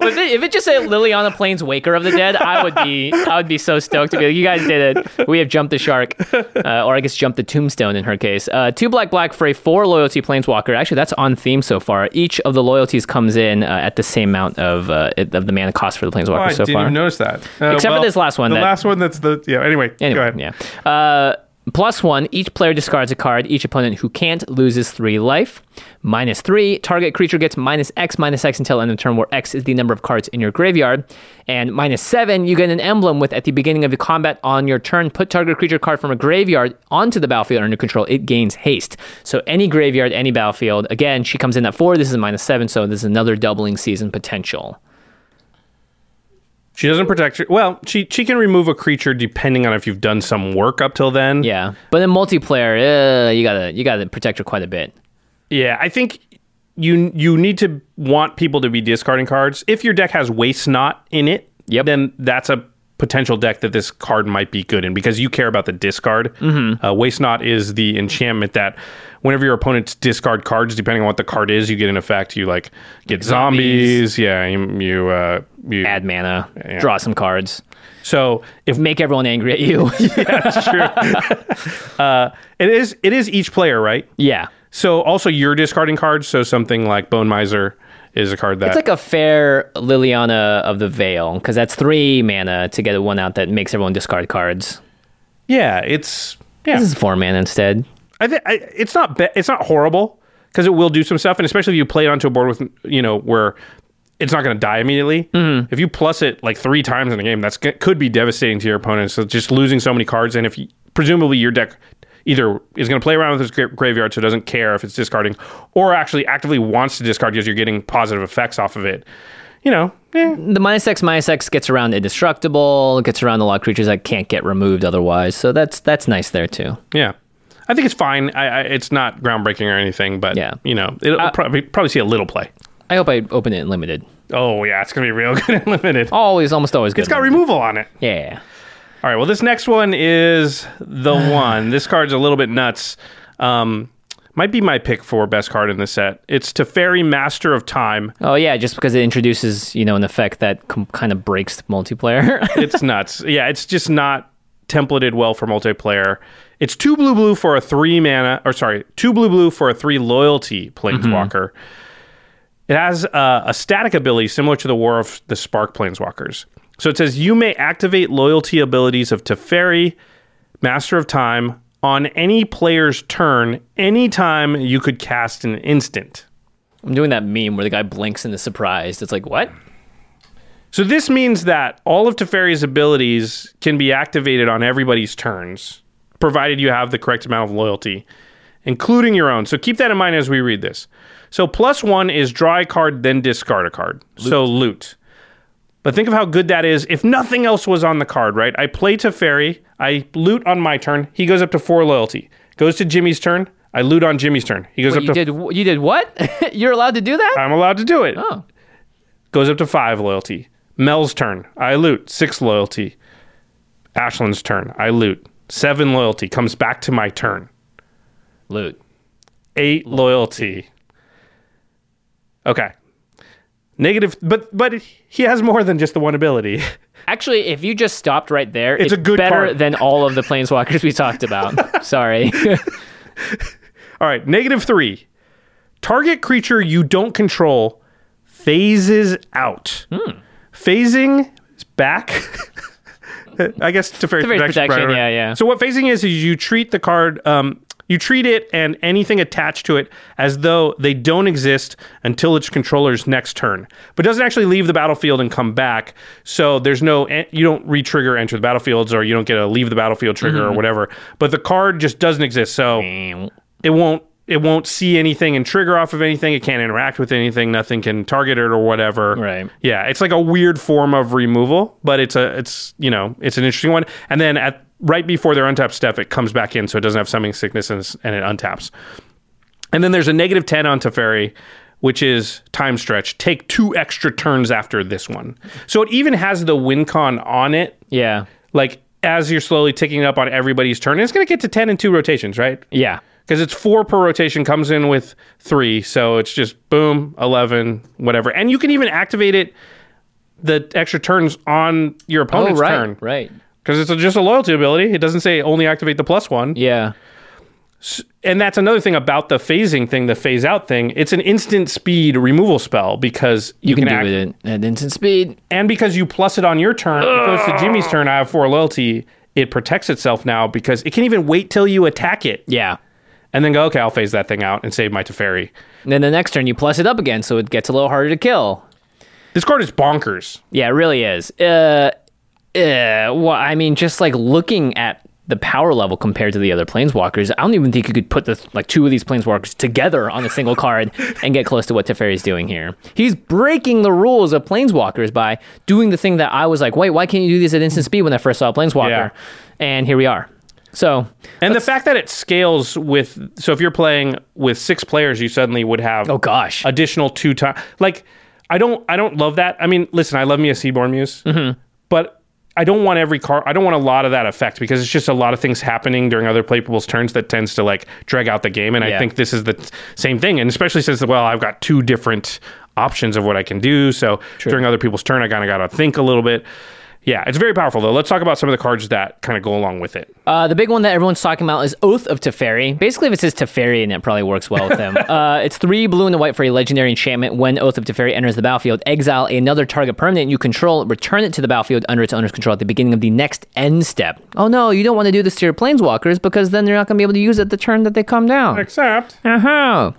if, it, if it just said Liliana Plains Waker of the Dead, I would be I would be so stoked to be like, you guys did it. We have jumped the shark, uh, or I guess jumped the tombstone in her case. Uh, two black, black for a four loyalty Planeswalker. Actually, that's on theme so far. Each of the loyalties comes in uh, at the same amount of uh, of the mana cost for the Planeswalker Oh, I so didn't far. even notice that. Uh, Except for this last one The that- last one that's the yeah. Anyway, go Anyway, ahead. yeah. Plus one, each player discards a card. Each opponent who can't loses three life. Minus three, target creature gets minus X minus X until end of turn, where X is the number of cards in your graveyard. And minus seven, you get an emblem with at the beginning of the combat on your turn, put target creature card from a graveyard onto the battlefield under control. It gains haste. So any graveyard, any battlefield. Again, she comes in at four. This is minus seven, so this is another doubling season potential. She doesn't protect you. Well, she she can remove a creature depending on if you've done some work up till then. Yeah, but in multiplayer, uh, you gotta you gotta protect her quite a bit. Yeah, I think you you need to want people to be discarding cards. If your deck has Waste Not in it, Yep. then that's a potential deck that this card might be good in because you care about the discard. Mm-hmm. Uh, Waste Not is the enchantment that whenever your opponents discard cards, depending on what the card is, you get an effect. You like get zombies. Yeah, you, you uh, you Add mana, Yeah. draw some cards, So if make everyone angry at you. that's true, uh, it is it is each player, right? yeah. So also you're discarding cards. So something like Bone Miser is a card that It's like a fair Liliana of the Veil, because that's three mana to get a one out that makes everyone discard cards. yeah, it's yeah. This is four mana instead. I think it's not be- it's not horrible because it will do some stuff, and especially if you play it onto a board with you know where it's not going to die immediately. Mm-hmm. If you plus it like three times in a game, that's g- could be devastating to your opponent. So just losing so many cards, and if you, presumably your deck either is going to play around with his gra- graveyard, so doesn't care if it's discarding, or actually actively wants to discard because you're getting positive effects off of it. You know, eh, The minus X minus X gets around indestructible, gets around a lot of creatures that can't get removed otherwise. So that's that's nice there too. yeah. I think it's fine. I, I, it's not groundbreaking or anything, but Yeah. you know, it'll Uh, probably probably see a little play. I hope I open it in limited. Oh yeah, it's gonna be real good and limited. Always, almost always good. It's got limited. removal on it. Yeah. All right. Well, this next one is the one. This card's a little bit nuts. Um, might be my pick for best card in the set. It's Teferi, Master of Time. Oh yeah, just because it introduces you know an effect that com- kind of breaks the multiplayer. It's nuts. yeah, it's just not templated well for multiplayer. It's two blue blue for a three mana, or sorry, two blue blue for a three loyalty planeswalker. It has uh, a static ability similar to the War of the Spark planeswalkers. So it says you may activate loyalty abilities of Teferi, Master of Time, on any player's turn anytime you could cast an instant. I'm doing that meme where the guy blinks and is surprised. It's like what? So this means that all of Teferi's abilities can be activated on everybody's turns, provided you have the correct amount of loyalty, including your own. So keep that in mind as we read this. So plus one is draw a card, then discard a card. So loot. But think of how good that is if nothing else was on the card, right? I play to Teferi, I loot on my turn. He goes up to four loyalty. Goes to Jimmy's turn. I loot on Jimmy's turn. He goes Wait, you up to. did you did what? You're allowed to do that? I'm allowed to do it. oh, goes up to five loyalty. Mel's turn. I loot. Six loyalty. Ashland's turn. I loot. Seven loyalty. Comes back to my turn. loot. Eight loyalty. Okay. Negative, but but he has more than just the one ability. Actually, if you just stopped right there, It's it's, a good better card. than all of the planeswalkers we talked about. Sorry. All right. Negative three. Target creature you don't control phases out. Phasing is back. I guess to fair Teferi's protection, yeah, yeah. So what phasing is is you treat the card, um, you treat it and anything attached to it as though they don't exist until its controller's next turn, but doesn't actually leave the battlefield and come back. So there's no, you don't re-trigger enter the battlefields or you don't get a leave the battlefield trigger Mm-hmm. or whatever. But the card just doesn't exist. So it won't it won't see anything and trigger off of anything. It can't interact with anything. Nothing can target it or whatever. Right. Yeah, it's like a weird form of removal, but it's a it's you know it's an interesting one. And then at right before their untap step, it comes back in, so it doesn't have summoning sickness and, and it untaps. And then there's a negative ten on Teferi, which is time stretch. Take two extra turns after this one. So it even has the win con on it yeah. like as you're slowly ticking up on everybody's turn. And it's going to get to 10 in two rotations, right? Yeah. Because it's four per rotation, comes in with three. So it's just boom, 11, whatever. And you can even activate it, the extra turns on your Oh, opponent's right. turn. Right. Because it's a, just a loyalty ability. It doesn't say only activate the plus one. Yeah. And that's another thing about the phasing thing, the phase out thing. It's an instant speed removal spell because you, You can, do act- it at instant speed. and because you plus it on your turn, it goes to Jimmy's turn. I have four loyalty. It protects itself now because it can even wait till you attack it Yeah. and then go, okay, I'll phase that thing out and save my Teferi. And then the next turn you plus it up again, so it gets a little harder to kill. This card is bonkers. Yeah, it really is. Uh, uh, well, I mean, just like looking at the power level compared to the other planeswalkers, I don't even think you could put the like two of these planeswalkers together on a single card and get close to what Teferi's doing here. He's breaking the rules of planeswalkers by doing the thing that I was like, wait, why can't you do this at instant speed when I first saw a planeswalker? Yeah. And here we are. So And the fact that it scales with, so if you're playing with six players, you suddenly would have Oh gosh. additional two times. Like, I don't, I don't love that. I mean, listen, I love me a Seedborn Muse, Mm-hmm. but I don't want every card. I don't want a lot of that effect because it's just a lot of things happening during other play people's turns that tends to like drag out the game. And I think this is the t- same thing. And especially since, well, I've got two different options of what I can do. So during other people's turn, I kind of got to think a little bit. Yeah, it's very powerful though. Let's talk about some of the cards that kind of go along with it. Uh, the big one that everyone's talking about is Oath of Teferi. Basically, if it says Teferi, and it probably works well with them. uh, it's three blue and a white for a legendary enchantment. When Oath of Teferi enters the battlefield, exile another target permanent you control, return it to the battlefield under its owner's control at the beginning of the next end step. Oh no, you don't want to do this to your planeswalkers because then they're not going to be able to use it the turn that they come down. Except Uh-huh.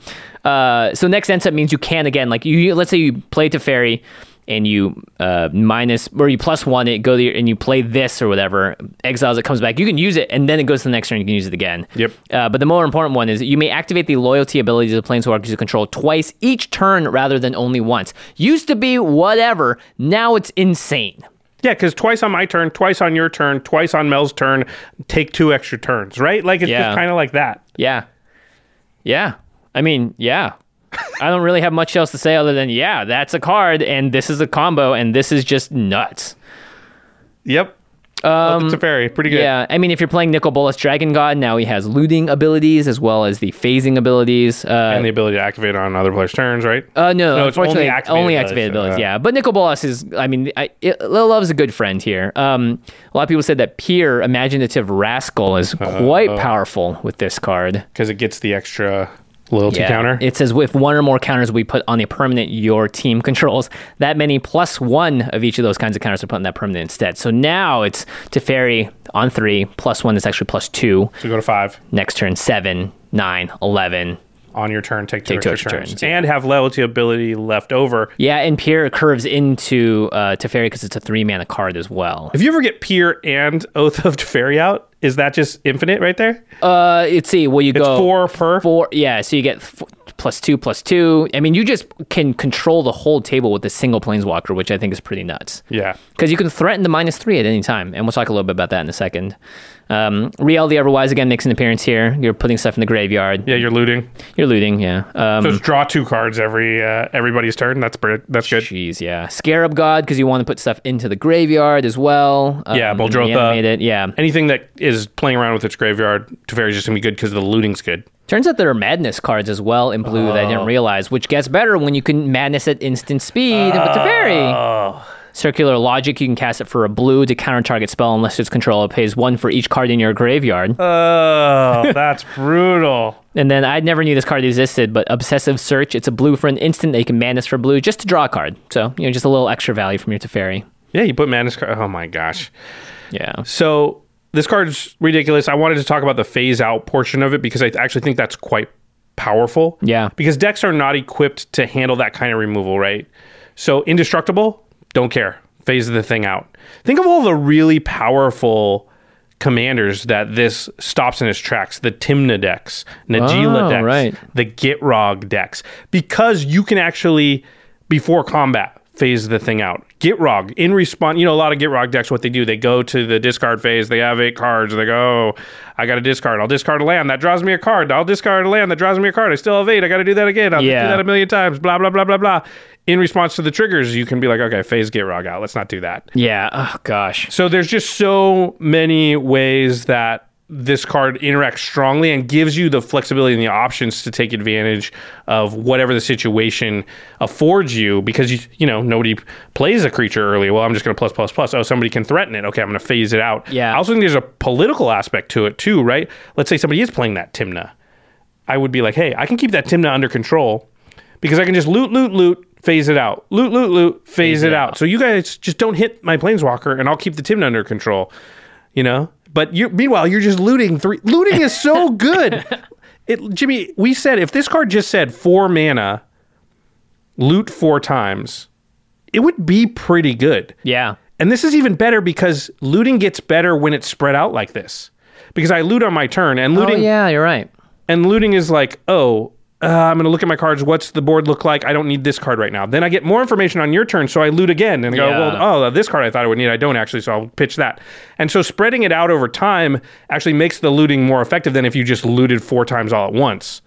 Uh, so next end step means you can again, like you, let's say you play Teferi and you uh, minus or you plus one it, go there and you play this or whatever, exiles it comes back. You can use it and then it goes to the next turn. You can use it again. Yep. Uh, but the more important one is you may activate the loyalty abilities of the planeswalkers you control twice each turn rather than only once. Used to be whatever. Now it's insane. Yeah, because twice on my turn, twice on your turn, twice on Mel's turn, take two extra turns, right? Like it's Yeah. just kind of like that. Yeah. Yeah. I mean, yeah. I don't really have much else to say other than yeah, that's a card and this is a combo and this is just nuts. Yep. Um, it's a fairy, pretty good. Yeah, I mean, if you're playing Nicol Bolas Dragon God, now he has looting abilities as well as the phasing abilities. Uh, And the ability to activate on other players' turns, right? uh, no, No, it's only unfortunately, activated only abilities, activated so, abilities. yeah. Yeah, but Nicol Bolas is, I mean, I, it, Love's a good friend here. Um, a lot of people said that Pir, Imaginative Rascal is quite powerful with this card. Because it gets the extra loyalty counter. It says with one or more counters we put on a permanent your team controls, that many plus one of each of those kinds of counters are put on that permanent instead. So now it's Teferi on three, plus one is actually plus two. so go to five. Next turn, seven, nine, eleven. On your turn, take two Take two extra turns. turns. And have loyalty ability left over. Yeah, and Pir curves into uh, Teferi because it's a three mana card as well. If you ever get Pir and Oath of Teferi out, is that just infinite right there? Uh, let's see. Well, you It's go four per. four. Yeah, so you get f- plus two, plus two. I mean, you just can control the whole table with a single planeswalker, which I think is pretty nuts. Yeah. because you can threaten the minus three at any time, and we'll talk a little bit about that in a second. Um, Rielle the Everwise again makes an appearance here. You're putting stuff in the graveyard. Yeah, you're looting. You're looting, yeah. Um, So just draw two cards every uh, everybody's turn. That's pretty, that's good. Jeez, yeah. Scarab God because you want to put stuff into the graveyard as well. Yeah, Um, Muldrotha. reanimate it, Yeah. Anything that is playing around with its graveyard, Teferi's just gonna be good because the looting's good. Turns out there are madness cards as well in blue that I Oh. didn't realize, which gets better when you can madness at instant speed and put the fairy. Oh. Circular logic, you can cast it for a blue to counter target spell unless its controller pays one for each card in your graveyard. Oh, that's brutal. And then I never knew this card existed, but Obsessive Search, it's a blue for an instant that you can madness for blue just to draw a card. So, you know, just a little extra value from your Teferi. Yeah, you put Madness card. Oh my gosh. Yeah. So this card's ridiculous. I wanted to talk about the phase out portion of it because I actually think that's quite powerful. Yeah. Because decks are not equipped to handle that kind of removal, right? So indestructible, don't care. Phase the thing out. Think of all the really powerful commanders that this stops in its tracks. The Tymna decks, Najeela Oh, decks, right. the Gitrog decks. Because you can actually, before combat, phase the thing out. Gitrog, in response, you know, a lot of Gitrog decks, what they do, they go to the discard phase, they have eight cards, they go, oh, I got to discard, I'll discard a land, that draws me a card, I'll discard a land, that draws me a card, I still have eight, I got to do that again, I'll Yeah. do that a million times, blah, blah, blah, blah, blah. In response to the triggers, you can be like, okay, phase Gitrog out, let's not do that. Yeah. Oh, gosh. So there's just so many ways that this card interacts strongly and gives you the flexibility and the options to take advantage of whatever the situation affords you because you you know nobody plays a creature early. Well, I'm just going to plus plus plus. Oh, somebody can threaten it. Okay, I'm going to phase it out. Yeah. I also think there's a political aspect to it too, right? Let's say somebody is playing that Tymna. I would be like, hey, I can keep that Tymna under control because I can just loot, loot, loot, phase it out. Loot, loot, loot, phase, it, out. So you guys just don't hit my planeswalker, and I'll keep the Tymna under control. You know. But you meanwhile, you're just looting three. Looting is so good. it, Jimmy, we said if this card just said four mana, loot four times, it would be pretty good. Yeah. And this is even better because looting gets better when it's spread out like this. Because I loot on my turn, and Oh, looting yeah, you're right. and looting is like, oh, uh, I'm going to look at my cards. What's the board look like? I don't need this card right now. Then I get more information on your turn, so I loot again and go, Yeah. well, oh, this card I thought I would need, I don't actually, so I'll pitch that. And so spreading it out over time actually makes the looting more effective than if you just looted four times all at once.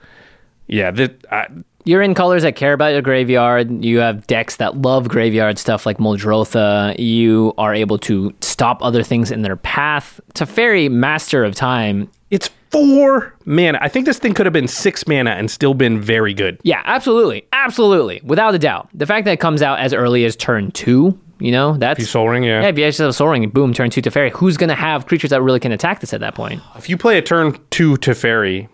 Yeah, that uh, You're in colors that care about your graveyard. You have decks that love graveyard stuff like Muldrotha. You are able to stop other things in their path. Teferi, Master of Time. it's four mana. I think this thing could have been six mana and still been very good. Yeah, absolutely. Absolutely. Without a doubt. The fact that it comes out as early as turn two, you know, that's. You Sol Ring, yeah. Yeah, if you have Sol Ring, boom, turn two to Teferi. Who's going to have creatures that really can attack this at that point? If you play a turn two to Teferi,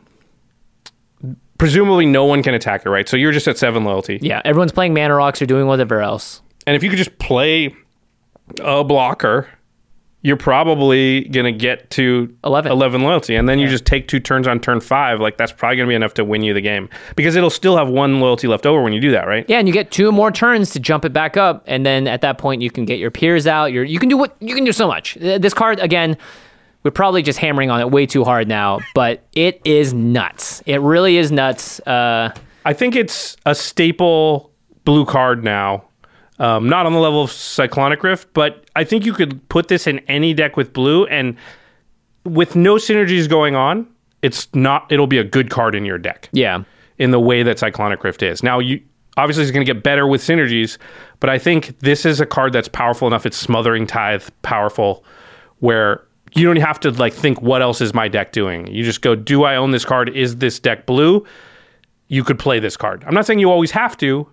presumably no one can attack it, right? So you're just at seven loyalty. Yeah, everyone's playing Mana Rocks or doing whatever else. And if you could just play a blocker, you're probably going to get to 11. 11 loyalty. And then you just take two turns on turn five. Like, that's probably going to be enough to win you the game because it'll still have one loyalty left over when you do that, right? Yeah, and you get two more turns to jump it back up, and then at that point you can get your peers out. Your you can do what you can do so much. This card again, we're probably just hammering on it way too hard now, but it is nuts. It really is nuts. Uh, I think it's a staple blue card now. Um, not on the level of Cyclonic Rift, but I think you could put this in any deck with blue, and with no synergies going on, it's not. It'll be a good card in your deck. yeah, in the way that Cyclonic Rift is. Now, you obviously it's going to get better with synergies, but I think this is a card that's powerful enough. It's Smothering Tithe powerful, where you don't have to like think what else is my deck doing. You just go, do I own this card? Is this deck blue? You could play this card. I'm not saying you always have to,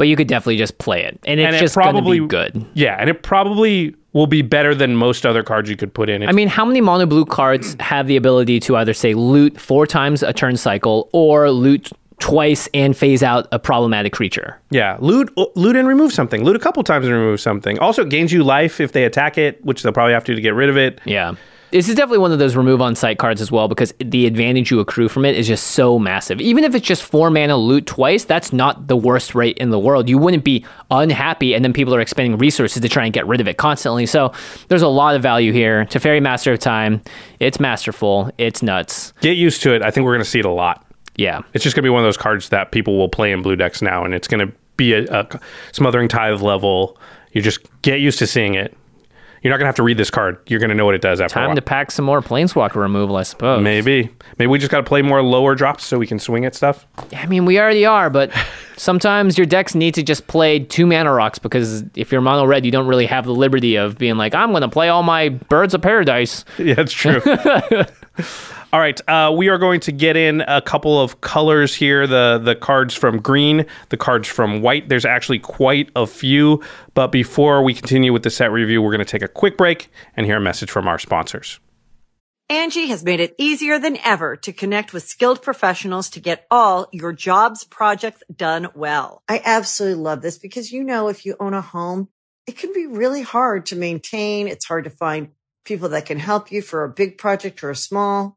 but you could definitely just play it, and it's and just it probably going to be good. Yeah, and it probably will be better than most other cards you could put in. I mean, how many mono blue cards have the ability to either say loot four times a turn cycle or loot twice and phase out a problematic creature? Yeah, loot, loot and remove something. Loot a couple times and remove something. Also, it gains you life if they attack it, which they'll probably have to to get rid of it. Yeah. This is definitely one of those remove on site cards as well because the advantage you accrue from it is just so massive. Even if it's just four mana loot twice, that's not the worst rate in the world. You wouldn't be unhappy and then people are expending resources to try and get rid of it constantly. So there's a lot of value here. Teferi Master of Time, it's masterful, it's nuts. Get used to it. I think we're going to see it a lot. Yeah. It's just going to be one of those cards that people will play in blue decks now, and it's going to be a, a smothering tithe level. You just get used to seeing it. You're not going to have to read this card. You're going to know what it does after Time to pack some more Planeswalker removal, I suppose. Maybe. Maybe we just got to play more lower drops so we can swing at stuff. I mean, we already are, but sometimes your decks need to just play two mana rocks because if you're mono red, you don't really have the liberty of being like, I'm going to play all my birds of paradise. Yeah, it's true. All right, uh, we are going to get in a couple of colors here. The the cards from green, the cards from white. There's actually quite a few. But before we continue with the set review, we're going to take a quick break and hear a message from our sponsors. Angie has made it easier than ever to connect with skilled professionals to get all your jobs projects done well. I absolutely love this because, you know, if you own a home, it can be really hard to maintain. It's hard to find people that can help you for a big project or a small.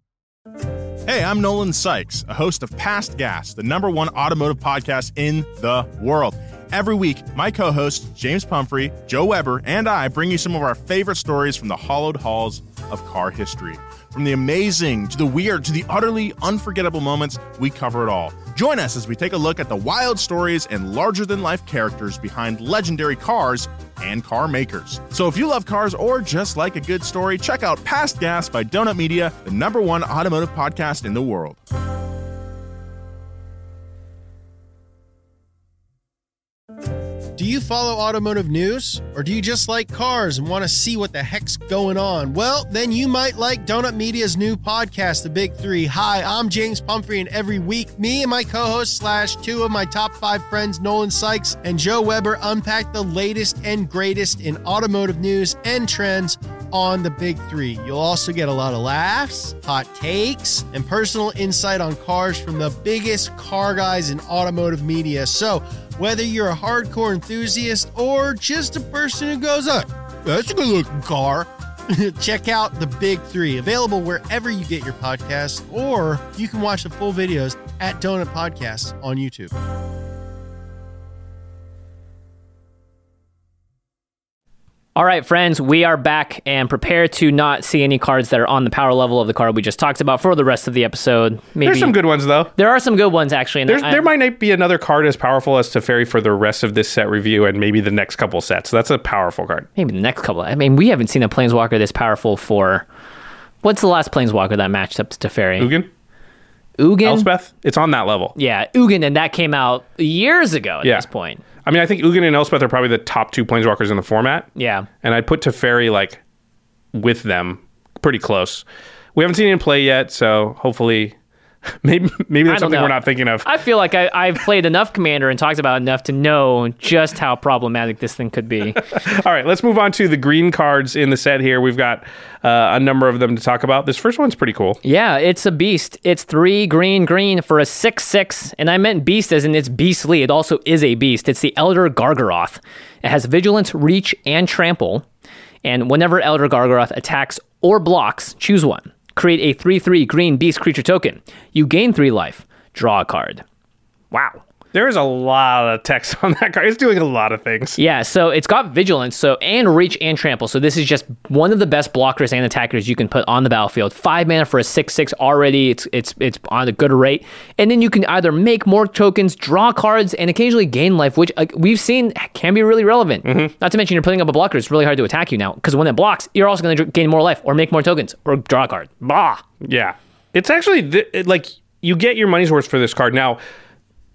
Hey, I'm Nolan Sykes, a host of Past Gas, the number one automotive podcast in the world. Every week, my co hosts, James Pumphrey, Joe Weber, and I bring you some of our favorite stories from the hollowed halls of car history. From the amazing to the weird to the utterly unforgettable moments, we cover it all. Join us as we take a look at the wild stories and larger than life characters behind legendary cars and car makers. So if you love cars or just like a good story, check out Past Gas by Donut Media, the number one automotive podcast in the world. Do you follow automotive news? Or do you just like cars and want to see what the heck's going on? Well, then you might like Donut Media's new podcast, The Big Three. Hi, I'm James Pumphrey, and every week, me and my co host, slash two of my top five friends, Nolan Sykes and Joe Weber, unpack the latest and greatest in automotive news and trends on the big three. You'll also get a lot of laughs, hot takes, and personal insight on cars from the biggest car guys in automotive media. So, whether you're a hardcore enthusiast or just a person who goes, oh, that's a good looking car. Check out the Big Three, available wherever you get your podcasts, or you can watch the full videos at Donut Podcasts on YouTube. All right, friends, we are back and prepare to not see any cards that are on the power level of the card we just talked about for the rest of the episode. Maybe There's some good ones though. There are some good ones actually. There's, there might not be another card as powerful as Teferi for the rest of this set review and maybe the next couple sets. That's a powerful card. maybe the next couple. I mean, we haven't seen a planeswalker this powerful for. What's the last planeswalker that matched up to Teferi? Ugin? Ugin. Elspeth? It's on that level. Yeah, Ugin, and that came out years ago at Yeah. this point. I mean, I think Ugin and Elspeth are probably the top two planeswalkers in the format. Yeah. And I'd put Teferi like with them pretty close. We haven't seen in play yet, so hopefully maybe maybe there's something know. we're not thinking of. I feel like I, I've played enough Commander and talked about enough to know just how problematic this thing could be. All right, let's move on to the green cards in the set here. We've got uh, a number of them to talk about. This first one's pretty cool. yeah, it's a beast. It's three green green for a six six, and I meant beast as in it's beastly. It also is a beast. It's the Elder Gargaroth. It has vigilance, reach, and trample. And whenever Elder Gargaroth attacks or blocks, choose one. Create a 3 3 green beast creature token. You gain 3 life. Draw a card. Wow. There is a lot of text on that card. It's doing a lot of things. Yeah, so it's got vigilance, so and reach and trample. So this is just one of the best blockers and attackers you can put on the battlefield. Five mana for a six six already. It's it's it's on a good rate, and then you can either make more tokens, draw cards, and occasionally gain life, which like, we've seen can be really relevant. Mm-hmm. Not to mention you're putting up a blocker; it's really hard to attack you now because when it blocks, you're also going to gain more life or make more tokens or draw a card. Bah. Yeah. It's actually th- it- like you get your money's worth for this card. Now,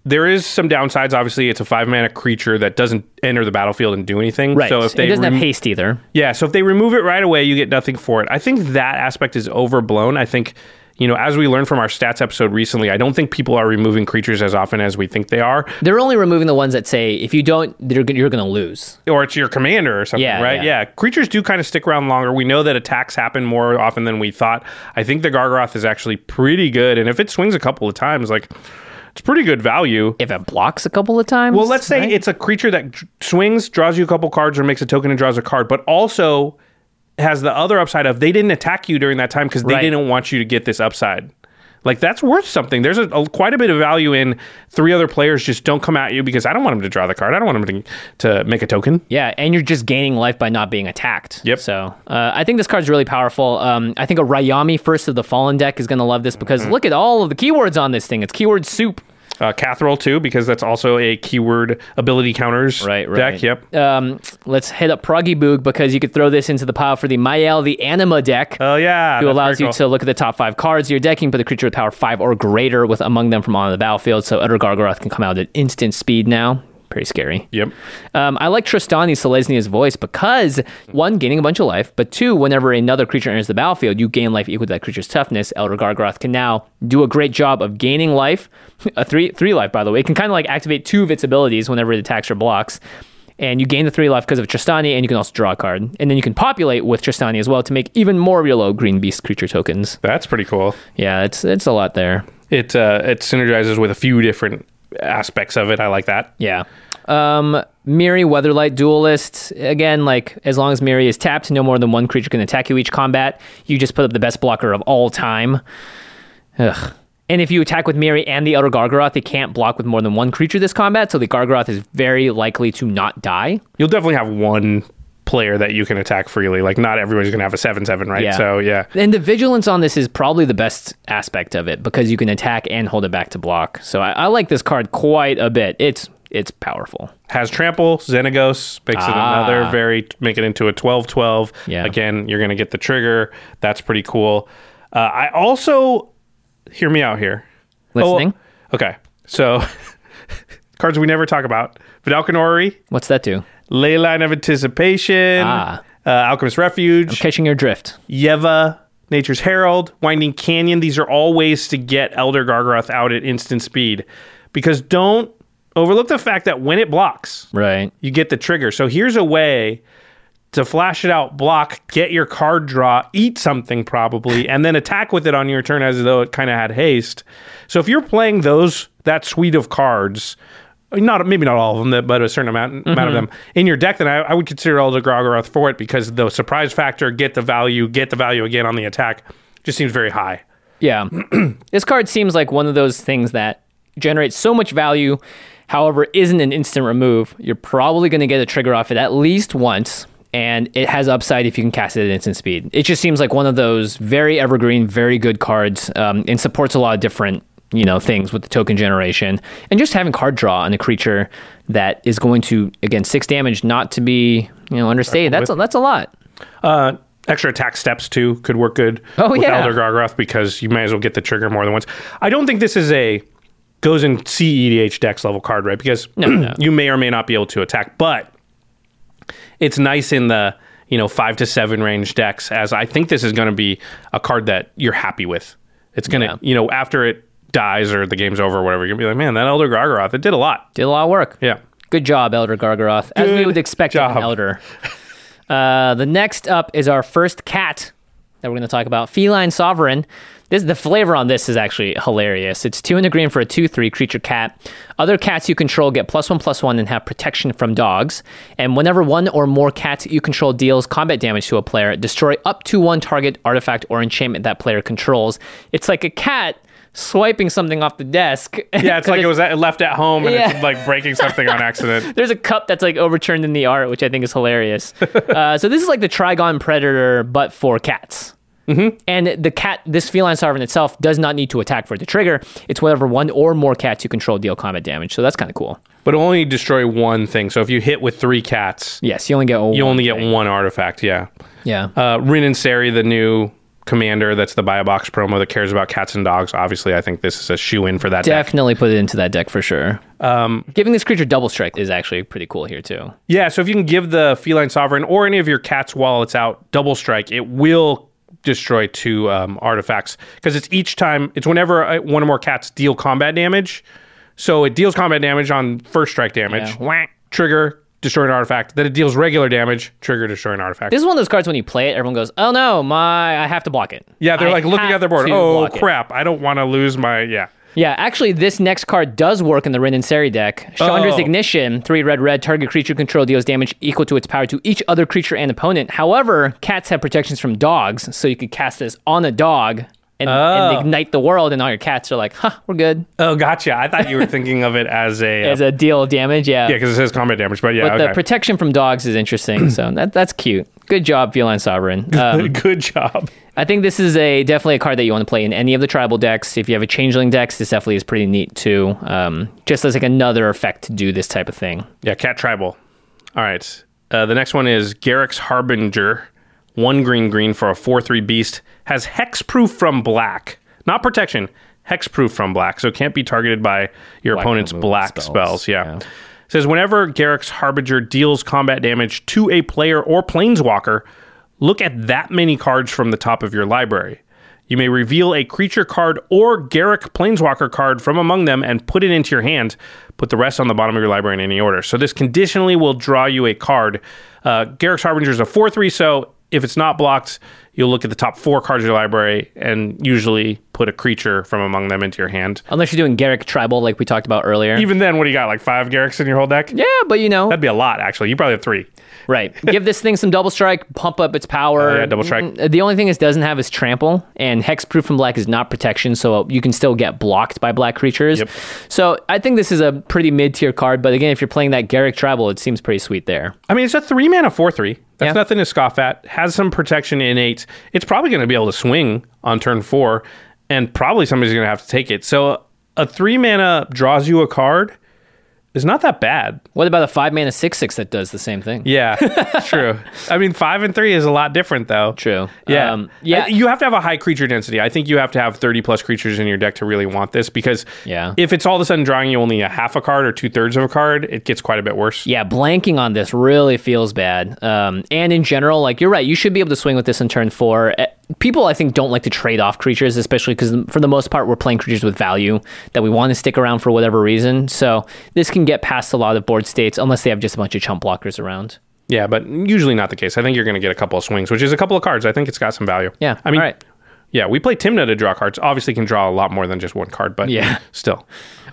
there is some downsides. Obviously, it's a five mana creature that doesn't enter the battlefield and do anything. Right. So if they it doesn't rem- have haste either. Yeah, so if they remove it right away, you get nothing for it. I think that aspect is overblown. I think, you know, as we learned from our stats episode recently, I don't think people are removing creatures as often as we think they are. They're only removing the ones that say if you don't, you're going to lose. Or it's your commander or something, Yeah, right? yeah. Yeah. Creatures do kind of stick around longer. We know that attacks happen more often than we thought. I think the Gargaroth is actually pretty good. And if it swings a couple of times, like, it's pretty good value. If it blocks a couple of times, Well, let's say right? it's a creature that swings, draws you a couple cards, or makes a token and draws a card, but also has the other upside of they didn't attack you during that time because they Right. didn't want you to get this upside. Like that's worth something. There's a, a- quite a bit of value in three other players just don't come at you because I don't want them to draw the card. I don't want them to, to make a token. Yeah, and you're just gaining life by not being attacked. Yep. So uh, I think this card's really powerful. Um, I think a Rayami First of the Fallen deck is going to love this because Mm-hmm. look at all of the keywords on this thing. It's keyword soup. Uh, Kathril too because that's also a keyword ability counters Right, right. deck. Yep. Um, let's hit up Proggy Boog because you could throw this into the pile for the Mayael the Anima deck. Oh yeah, who allows you cool. to look at the top five cards of your deck. You can put a creature with power five or greater with among them from on the battlefield. So Elder Gargaroth can come out at instant speed now. Pretty scary. Yep. Um, I like Trostani Selesnya's voice because one, gaining a bunch of life, but two, whenever another creature enters the battlefield, you gain life equal to that creature's toughness. Elder Gargaroth can now do a great job of gaining life, a three three life by the way. It can kind of like activate two of its abilities whenever it attacks or blocks. And you gain the three life because of Trostani, and you can also draw a card. And then you can populate with Trostani as well to make even more real low green beast creature tokens. That's pretty cool. Yeah, it's it's a lot there. It uh, it synergizes with a few different aspects of it. I like that. Yeah. Um, Mirri, Weatherlight, Duelist. Again, like as long as Mirri is tapped, no more than one creature can attack you each combat. You just put up the best blocker of all time. Ugh. And if you attack with Mirri and the Elder Gargaroth, they can't block with more than one creature this combat, so the Gargaroth is very likely to not die. You'll definitely have one player that you can attack freely. Like not everybody's gonna have a seven seven, right? Yeah. So yeah. And the vigilance on this is probably the best aspect of it because you can attack and hold it back to block. So I, I like this card quite a bit. It's it's powerful. Has trample, Xenagos makes it Ah. another very make it into a 12-12. Yeah. Again, you're gonna get the trigger. That's pretty cool. Uh, I also hear me out here. Listening. Oh, okay. So cards we never talk about. Vedalken Orrery, What's that do? Leyline of Anticipation, Ah. uh, Alchemist Refuge, Catching your drift. Yeva, Nature's Herald, Winding Canyon. These are all ways to get Elder Gargaroth out at instant speed. Because don't overlook the fact that when it blocks, Right. you get the trigger. So here's a way to flash it out, block, get your card draw, eat something probably, and then attack with it on your turn as though it kind of had haste. So if you're playing those that suite of cards, not maybe not all of them, but a certain amount amount of them in your deck, then I, I would consider Elder Gargaroth for it because the surprise factor, get the value, get the value again on the attack, just seems very high. Yeah. this card seems like one of those things that generates so much value, however, isn't an instant remove. You're probably going to get a trigger off it at least once, and it has upside if you can cast it at instant speed. It just seems like one of those very evergreen, very good cards, um, and supports a lot of different you know things with the token generation and just having card draw on a creature that is going to again six damage not to be you know understated that's a, that's a lot Uh, extra attack steps too could work good Oh, with yeah. Elder Gargaroth because you may as well get the trigger more than once. I don't think this is a goes in CEDH decks level card, right? Because no. you may or may not be able to attack, but it's nice in the you know five to seven range decks. As I think this is going to be a card that you're happy with. It's gonna Yeah. you know after it dies or the game's over or whatever, you're gonna be like, man, that Elder Gargaroth, it did a lot. did a lot of work Yeah. Good job, Elder Gargaroth, as we would expect of an Elder. Uh, the next up is our first cat that we're going to talk about, Feline Sovereign. This the flavor on this is actually hilarious. It's two and a green for a two-three creature cat. Other cats you control get plus one plus one and have protection from dogs. And whenever one or more cats you control deals combat damage to a player, destroy up to one target artifact or enchantment that player controls. It's like a cat swiping something off the desk. Yeah, it's like it was at, left at home and Yeah. it's like breaking something on accident. There's a cup that's like overturned in the art, which I think is hilarious. uh, so this is like the Trigon Predator, but for cats. Mm-hmm. And the cat, this feline sovereign itself, does not need to attack for it to trigger. It's whatever one or more cats you control deal combat damage. So that's kind of cool. But only destroy one thing. So if you hit with three cats, Yes, you only get you one only get one artifact. Yeah. Yeah. Uh, Rin and Sari, the new commander, that's the buy a box promo that cares about cats and dogs. Obviously, I think this is a shoe in for that deck. Definitely put it into that deck for sure. Um, Giving this creature double strike is actually pretty cool here too. Yeah, so if you can give the feline sovereign or any of your cats while it's out double strike, it will destroy two um, artifacts because it's each time. It's whenever uh, one or more cats deal combat damage. So it deals combat damage on first strike damage. Yeah. Whack, trigger, destroy an artifact. Then it deals regular damage. Trigger, destroy an artifact. This is one of those cards when you play it, everyone goes, "Oh no, my I have to block it." yeah, they're I like looking at their board. Oh block it." crap! I don't want to lose my yeah. Yeah, actually, this next card does work in the Rin and Seri deck. Chandra's Oh. Ignition, three red red, target creature control deals damage equal to its power to each other creature and opponent. However, cats have protections from dogs, so you could cast this on a dog and, Oh. and ignite the world, and all your cats are like, huh, we're good. Oh, gotcha. I thought you were thinking of it as a As a deal damage, yeah. yeah, because it says combat damage. But yeah, but okay. the protection from dogs is interesting, so that, that's cute. Good job, Feline Sovereign. Um, Good job. I think this is a definitely a card that you want to play in any of the tribal decks. If you have a changeling decks, this definitely is pretty neat too. Um, just as like another effect to do this type of thing. Yeah, cat tribal. All right. Uh, the next one is Garruk's Harbinger. One green green for a 4 3 beast. Has hexproof from black. Not protection, hexproof from black. So it can't be targeted by your Black opponent's black spells, spells. Yeah. yeah. Says whenever Garruk's Harbinger deals combat damage to a player or planeswalker, look at that many cards from the top of your library. You may reveal a creature card or Garruk Planeswalker card from among them and put it into your hand. Put the rest on the bottom of your library in any order. So this conditionally will draw you a card. Uh, Garruk's Harbinger is a 4 3, so if it's not blocked, you'll look at the top four cards of your library and usually put a creature from among them into your hand. Unless you're doing Garruk Tribal like we talked about earlier. Even then, what do you got? Like five Garruks in your whole deck? yeah, but you know, That'd be a lot, actually. You probably have three. right. Give this thing some double strike, pump up its power. Oh, yeah, double strike. Mm, The only thing it doesn't have is trample, and hexproof from black is not protection, so you can still get blocked by black creatures. Yep. So I think this is a pretty mid tier card, but again, if you're playing that Garruk Tribal, it seems pretty sweet there. I mean, it's a three mana four three. That's Yeah. nothing to scoff at. Has some protection innate. It's probably going to be able to swing on turn four, and probably somebody's going to have to take it. So a three mana draws you a card is not that bad. What about a five mana six six that does the same thing? Yeah, true. I mean, five and three is a lot different, though. True. Yeah, Um, yeah. I- You have to have a high creature density. I think you have to have thirty plus creatures in your deck to really want this because Yeah. if it's all of a sudden drawing you only a half a card or two thirds of a card, it gets quite a bit worse. Yeah, blanking on this really feels bad. Um, and in general, like you're right, you should be able to swing with this in turn four. People, I think, don't like to trade off creatures, especially because for the most part, we're playing creatures with value that we want to stick around for whatever reason. So this can get past a lot of board states unless they have just a bunch of chump blockers around. Yeah, but usually not the case. I think you're going to get a couple of swings, which is a couple of cards. I think it's got some value. Yeah, I mean, right. yeah, we play Tymna to draw cards. Obviously, can draw a lot more than just one card, but Yeah. still.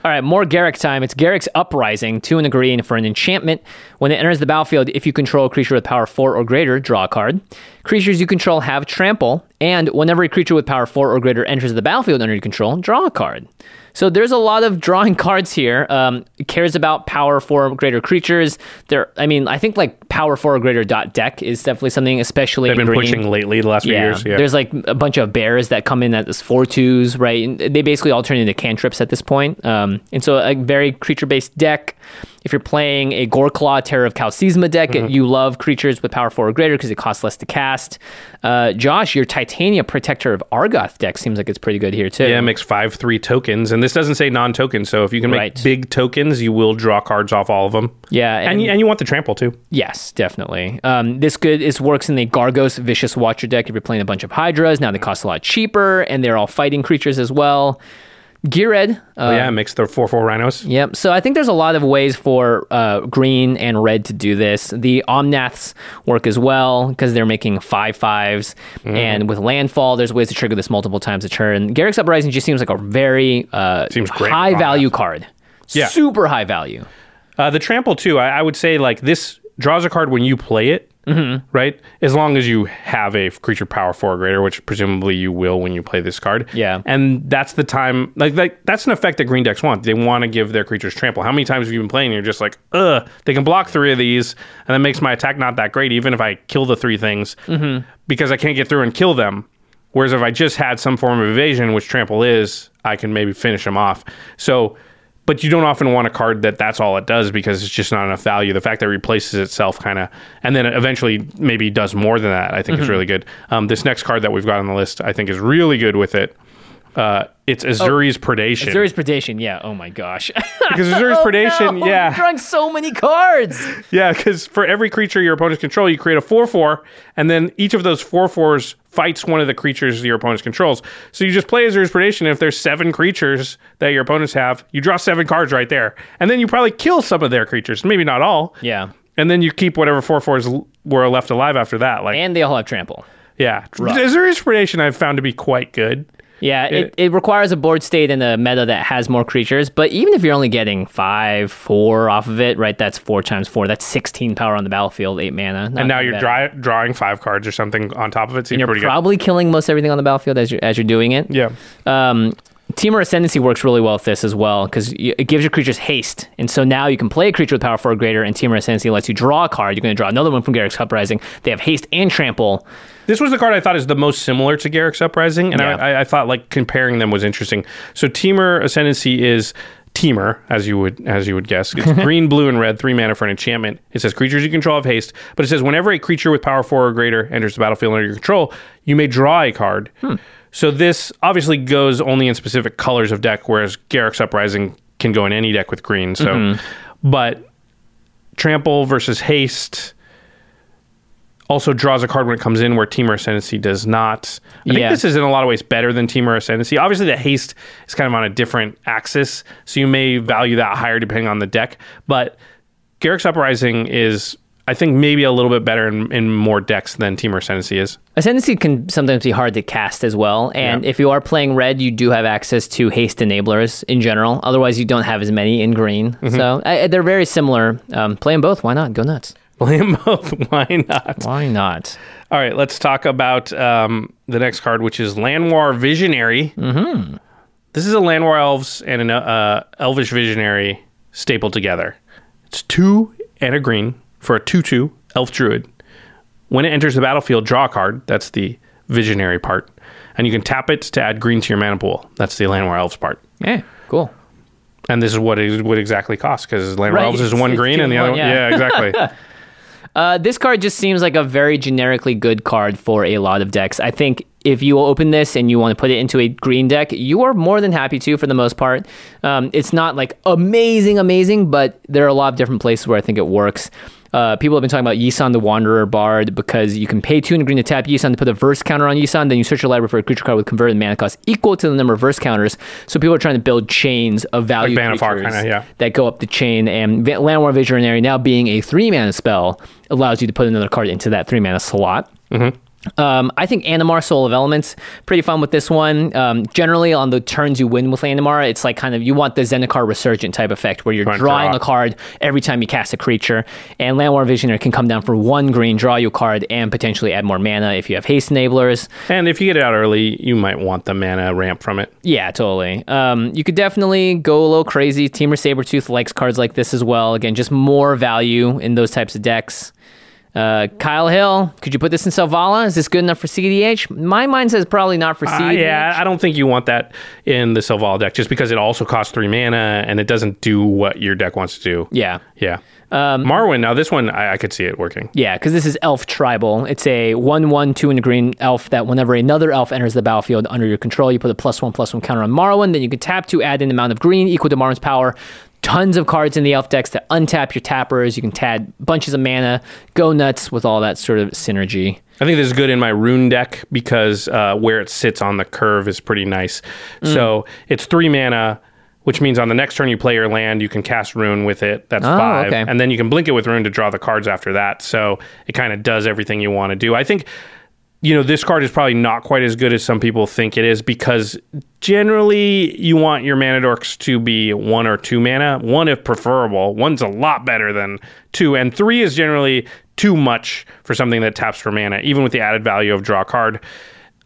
All right, more Garrick time. It's Garruk's Uprising, two and a green for an enchantment. When it enters the battlefield, if you control a creature with power four or greater, draw a card. Creatures you control have trample, and whenever a creature with power four or greater enters the battlefield under your control, draw a card. So there's a lot of drawing cards here. Um, cares about power for greater creatures. There, I mean, I think like power for or greater dot deck is definitely something, especially They've been green. pushing lately the last few years. Yeah. There's like a bunch of bears that come in as four twos, right? And they basically all turn into cantrips at this point. Um, and so a very creature based deck. If you're playing a Goreclaw Terror of Qal Sisma deck, Mm-hmm. you love creatures with power four or greater because it costs less to cast. Uh, Josh, your Titania Protector of Argoth deck seems like it's pretty good here too. yeah, it makes five three tokens, and this doesn't say non-token. So if you can make Right. big tokens, you will draw cards off all of them. Yeah, and you, and you want the trample too. Yes, definitely. Um, this good is works in the Gargos Vicious Watcher deck if you're playing a bunch of Hydras. Now they cost a lot cheaper, and they're all fighting creatures as well. Ghired, uh, Oh, yeah, it makes the four four rhinos. Yep. So I think there's a lot of ways for uh, green and red to do this. The Omnaths work as well because they're making five fives, Mm-hmm. and with landfall, there's ways to trigger this multiple times a turn. Garruk's Uprising just seems like a very uh, Seems great high value card. Yeah. Super high value. Uh, the trample too. I, I would say like this draws a card when you play it, mm-hmm. right? As long as you have a creature power four or greater, which presumably you will when you play this card. Yeah. and that's the time. Like, like that's an effect that green decks want. They want to give their creatures trample. How many times have you been playing? And you're just like, ugh, they can block three of these, and that makes my attack not that great, even if I kill the three things, mm-hmm. because I can't get through and kill them. Whereas if I just had some form of evasion, which trample is, I can maybe finish them off. So, but you don't often want a card that that's all it does because it's just not enough value. The fact that it replaces itself kind of, and then it eventually maybe does more than that, I think is really good. Um, this next card that we've got on the list, I think, is really good with it. Uh, it's Ezuri's Predation. Ezuri's Predation, yeah. Oh my gosh. because Ezuri's Predation, No, yeah. You're drawing so many cards. Yeah, because for every creature your opponents control, you create a 4 4, and then each of those 4 4s fights one of the creatures your opponents controls. So you just play Ezuri's Predation. and If there's seven creatures that your opponents have, you draw seven cards right there. And then you probably kill some of their creatures, maybe not all. Yeah. And then you keep whatever 4 4s l- were left alive after that. Like, And they all have trample. yeah. Ezuri's Predation I've found to be quite good. Yeah, it, it requires a board state and a meta that has more creatures. But even if you're only getting five, four off of it, right? That's four times four. That's 16 power on the battlefield, eight mana. And now you're dry, drawing five cards or something on top of it. And you're pretty probably killing most everything on the battlefield as you're, as you're doing it. Yeah. Um, Temur Ascendancy works really well with this as well because it gives your creatures haste. And so now you can play a creature with power four or greater, and Temur Ascendancy lets you draw a card. You're going to draw another one from Garruk's Uprising. They have haste and trample. This was the card I thought is the most similar to Garruk's Uprising, and Yeah. I, I thought like comparing them was interesting. So Temur Ascendancy is Temur, as you would as you would guess. It's green, blue, and red, three mana for an enchantment. It says creatures you control have haste, but it says whenever a creature with power four or greater enters the battlefield under your control, you may draw a card. Hmm. So this obviously goes only in specific colors of deck, whereas Garruk's Uprising can go in any deck with green. So, mm-hmm. but trample versus haste also draws a card when it comes in where Temur Ascendancy does not. I Yeah. think this is in a lot of ways better than Temur Ascendancy. Obviously, the haste is kind of on a different axis, so you may value that higher depending on the deck. But Garruk's Uprising is, I think, maybe a little bit better in, in more decks than Temur Ascendancy is. Ascendancy can sometimes be hard to cast as well. And Yeah. if you are playing red, you do have access to haste enablers in general. Otherwise, you don't have as many in green. Mm-hmm. So I, they're very similar. Um, play them both. Why not? Go nuts. Play them both. Why not? Why not? All right, let's talk about um, the next card, which is Llanowar Visionary. Mm-hmm. This is a Llanowar Elves and an uh, Elvish Visionary stapled together. It's two and a green for a 2 2 Elf Druid. When it enters the battlefield, draw a card. That's the Visionary part. And you can tap it to add green to your mana pool. That's the Llanowar Elves part. Yeah, cool. And this is what it would exactly cost because Llanowar Right, Elves is one green and the and other one, one. yeah. Yeah, exactly. Uh, this card just seems like a very generically good card for a lot of decks. I think if you open this and you want to put it into a green deck, you are more than happy to for the most part. Um, it's not like amazing, amazing, but there are a lot of different places where I think it works. Uh, people have been talking about Yisan the Wanderer Bard because you can pay two and green to tap Yisan to put a verse counter on Yisan, then you search your library for a creature card with converted mana cost equal to the number of verse counters. So people are trying to build chains of value Like creatures kinda, yeah. that go up the chain. And Llanowar Visionary now being a three mana spell allows you to put another card into that three mana slot. Um, I think Animar Soul of Elements pretty fun with this one. Um, generally, on the turns you win with Animar, it's like kind of you want the Zendikar Resurgent type effect where you're drawing draw. a card every time you cast a creature. And Llanowar Visionary can come down for one green, draw you a card, and potentially add more mana if you have haste enablers. And if you get it out early, you might want the mana ramp from it. Yeah, totally. Um, you could definitely go a little crazy. Temur Sabertooth likes cards like this as well. Again, just more value in those types of decks. Uh, Kyle Hill, could you put this in Selvala? Is this good enough for CDH? My mind says probably not for Uh, CDH. yeah, I don't think you want that in the Selval deck just because it also costs three mana and it doesn't do what your deck wants to do. Yeah. Yeah. Marwyn, now this one, I, I could see it working. Yeah, because this is Elf Tribal. It's a 1 1 2 in a green elf that whenever another elf enters the battlefield under your control, you put a plus 1 plus 1 counter on Marwyn. Then you can tap to add an amount of green equal to Marwyn's power. Tons of cards in the elf decks to untap your tappers. You can tap bunches of mana, go nuts with all that sort of synergy. I think this is good in my Roon deck because uh, where it sits on the curve is pretty nice. Mm. So it's three mana, which means on the next turn you play your land, you can cast Roon with it. That's Oh, five. okay. And then you can blink it with Roon to draw the cards after that. So it kind of does everything you want to do. I think, you know, this card is probably not quite as good as some people think it is because generally you want your mana dorks to be one or two mana. One if preferable. One's a lot better than two. And three is generally too much for something that taps for mana, even with the added value of draw card.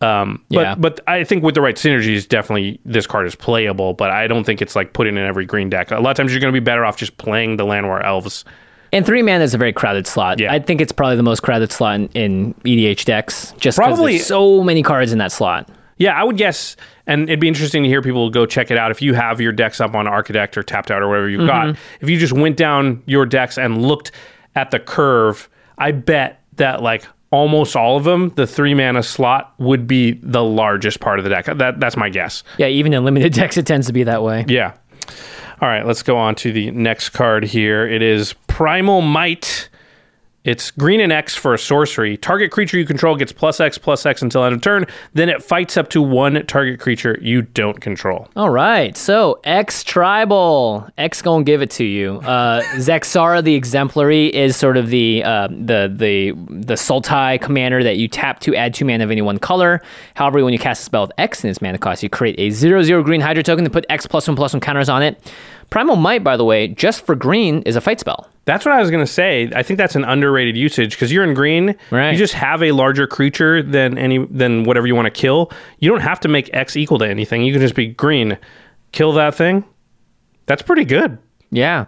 Um, but Yeah. but I think with the right synergies, definitely this card is playable. But I don't think it's like put in in every green deck. A lot of times you're going to be better off just playing the Llanowar Elves. And three mana is a very crowded slot. Yeah. I think it's probably the most crowded slot in, in EDH decks, just Probably- there's so many cards in that slot. Yeah, I would guess, and it'd be interesting to hear people go check it out. If you have your decks up on Archidekt or Tapped Out or whatever you've got, mm-hmm. if you just went down your decks and looked at the curve, I bet that like almost all of them, the three mana slot would be the largest part of the deck. That that's my guess. Yeah, even in limited decks, it tends to be that way. Yeah. All right, let's go on to the next card here. It is Primal Might. It's green and X for a sorcery. Target creature you control gets plus X plus X until end of turn. Then it fights up to one target creature you don't control. All right, so X Tribal, X gonna give it to you. Uh, Zaxara the Exemplary is sort of the uh, the the the Sultai commander that you tap to add two mana of any one color. However, when you cast a spell with X in its mana cost, you create a zero zero green Hydra token to put X plus one plus one counters on it. Primal Might, by the way, just for green, is a fight spell. That's what I was going to say. I think that's an underrated usage because you're in green. Right. You just have a larger creature than any than whatever you want to kill. You don't have to make X equal to anything. You can just be green. Kill that thing. That's pretty good. Yeah,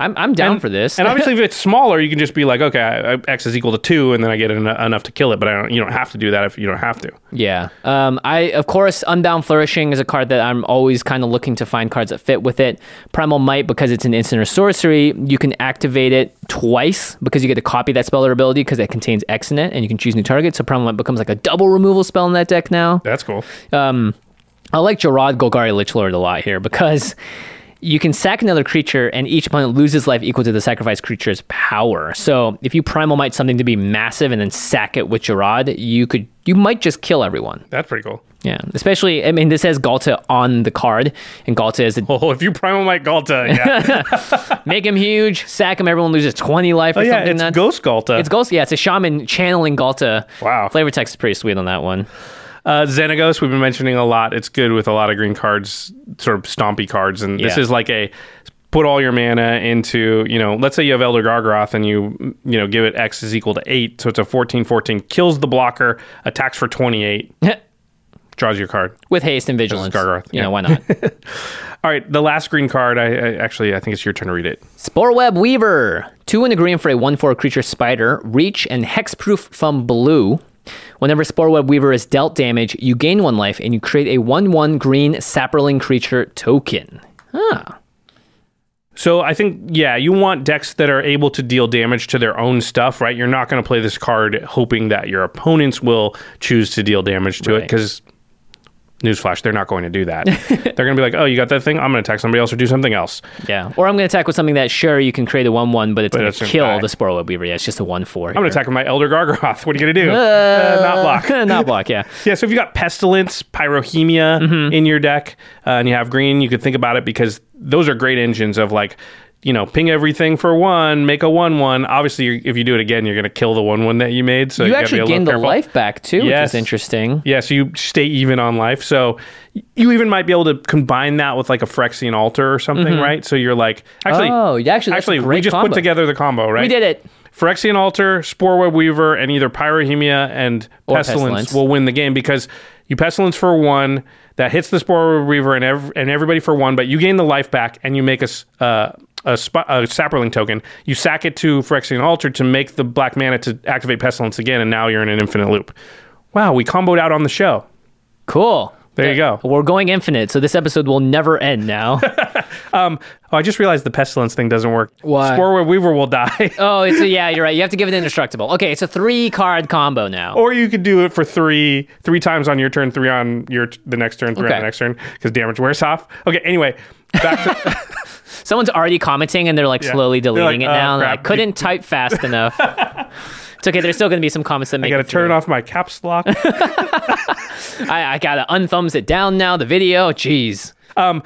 I'm I'm down for this. And obviously, if it's smaller, you can just be like, okay, I- I- X is equal to two, and then I get en- enough to kill it. But I don't, you don't have to do that if you don't have to. Yeah. Um, I of course Unbound Flourishing is a card that I'm always kind of looking to find cards that fit with it. Primal Might because it's an instant or sorcery, you can activate it twice because you get to copy that spell or ability because it contains X in it, and you can choose new targets. So Primal Might becomes like a double removal spell in that deck now. That's cool. Um, I like Jarad Golgari Lich Lord a lot here because you can sack another creature and each opponent loses life equal to the sacrificed creature's power. So if you primal might something to be massive and then sack it with Jarad, you could you might just kill everyone. That's pretty cool. Yeah, especially I mean this has Ghalta on the card, and Ghalta is a, Oh, if you primal might Ghalta, yeah, make him huge, sack him, everyone loses twenty life or oh, yeah, something. it's. Ghost Ghalta. It's Ghost. Yeah, it's a shaman channeling Ghalta. Wow. Flavor text is pretty sweet on that one. Uh, Xenagos, we've been mentioning a lot. It's good with a lot of green cards, sort of stompy cards, and this is like a put all your mana into, you know, let's say you have Elder Gargaroth and you, you know, give it X is equal to 8, so it's a 14 14, kills the blocker, attacks for 28, draws your card. With haste and vigilance. Gargaroth, You yeah. know, why not? All right, the last green card, I, I actually, I think it's your turn to read it. Spore Web Weaver. Two in a green for a 1 4 creature spider. Reach and hexproof from blue. Whenever Sporeweb Weaver is dealt damage, you gain one life and you create a 1 1 green saproling creature token. Ah. So I think, yeah, you want decks that are able to deal damage to their own stuff, right? You're not going to play this card hoping that your opponents will choose to deal damage to it because Newsflash, they're not going to do that. they're going to be like, oh, you got that thing? I'm going to attack somebody else or do something else. Yeah. Or I'm going to attack with something that, sure, you can create a 1 1, but it's going to kill die. the Spore Web Weaver. Yeah, it's just a 1 4. I'm going to attack with my Elder gargoth What are you going to do? Uh, not block. Not block, yeah. Yeah, so if you got Pestilence, Pyrohemia Mm-hmm. in your deck, uh, and you have green, you could think about it because those are great engines of like, you know, ping everything for one, make a one one. Obviously, if you do it again, you're going to kill the one one that you made. So You, you, actually gain the life back, too, Yes. which is interesting. Yeah, so you stay even on life. So you even might be able to combine that with like a Phyrexian altar or something, right? So you're like, actually, Mm-hmm. Oh, yeah, actually, actually, we just combo. put together the combo, right? We did it. Phyrexian Altar, Spore Web Weaver, and either Pyrohemia and Pestilence, Pestilence. will win the game because you Pestilence for one, that hits the Spore Web Weaver and, ev- and everybody for one, but you gain the life back and you make a, s- uh, a, sp- a Saproling token. You sack it to Phyrexian Altar to make the black mana to activate Pestilence again, and now you're in an infinite loop. Wow, we comboed out on the show. Cool. There you go. We're going infinite, so this episode will never end now. Um, oh, I just realized the Pestilence thing doesn't work. Why? Spore Weaver will die. oh, it's a, yeah, you're right. You have to give it indestructible. Okay, it's a three card combo now. Or you could do it for three, three times on your turn, three on your the next turn, three on the next turn, because damage wears off. Okay, anyway, back to Someone's already commenting and they're like Yeah. slowly deleting like, it "Oh, now. They're crap." like, couldn't type fast enough. it's okay. There's still going to be some comments that I make. got to it through. turn off my caps lock. I, I gotta unthumbs it down now. The video, jeez. um,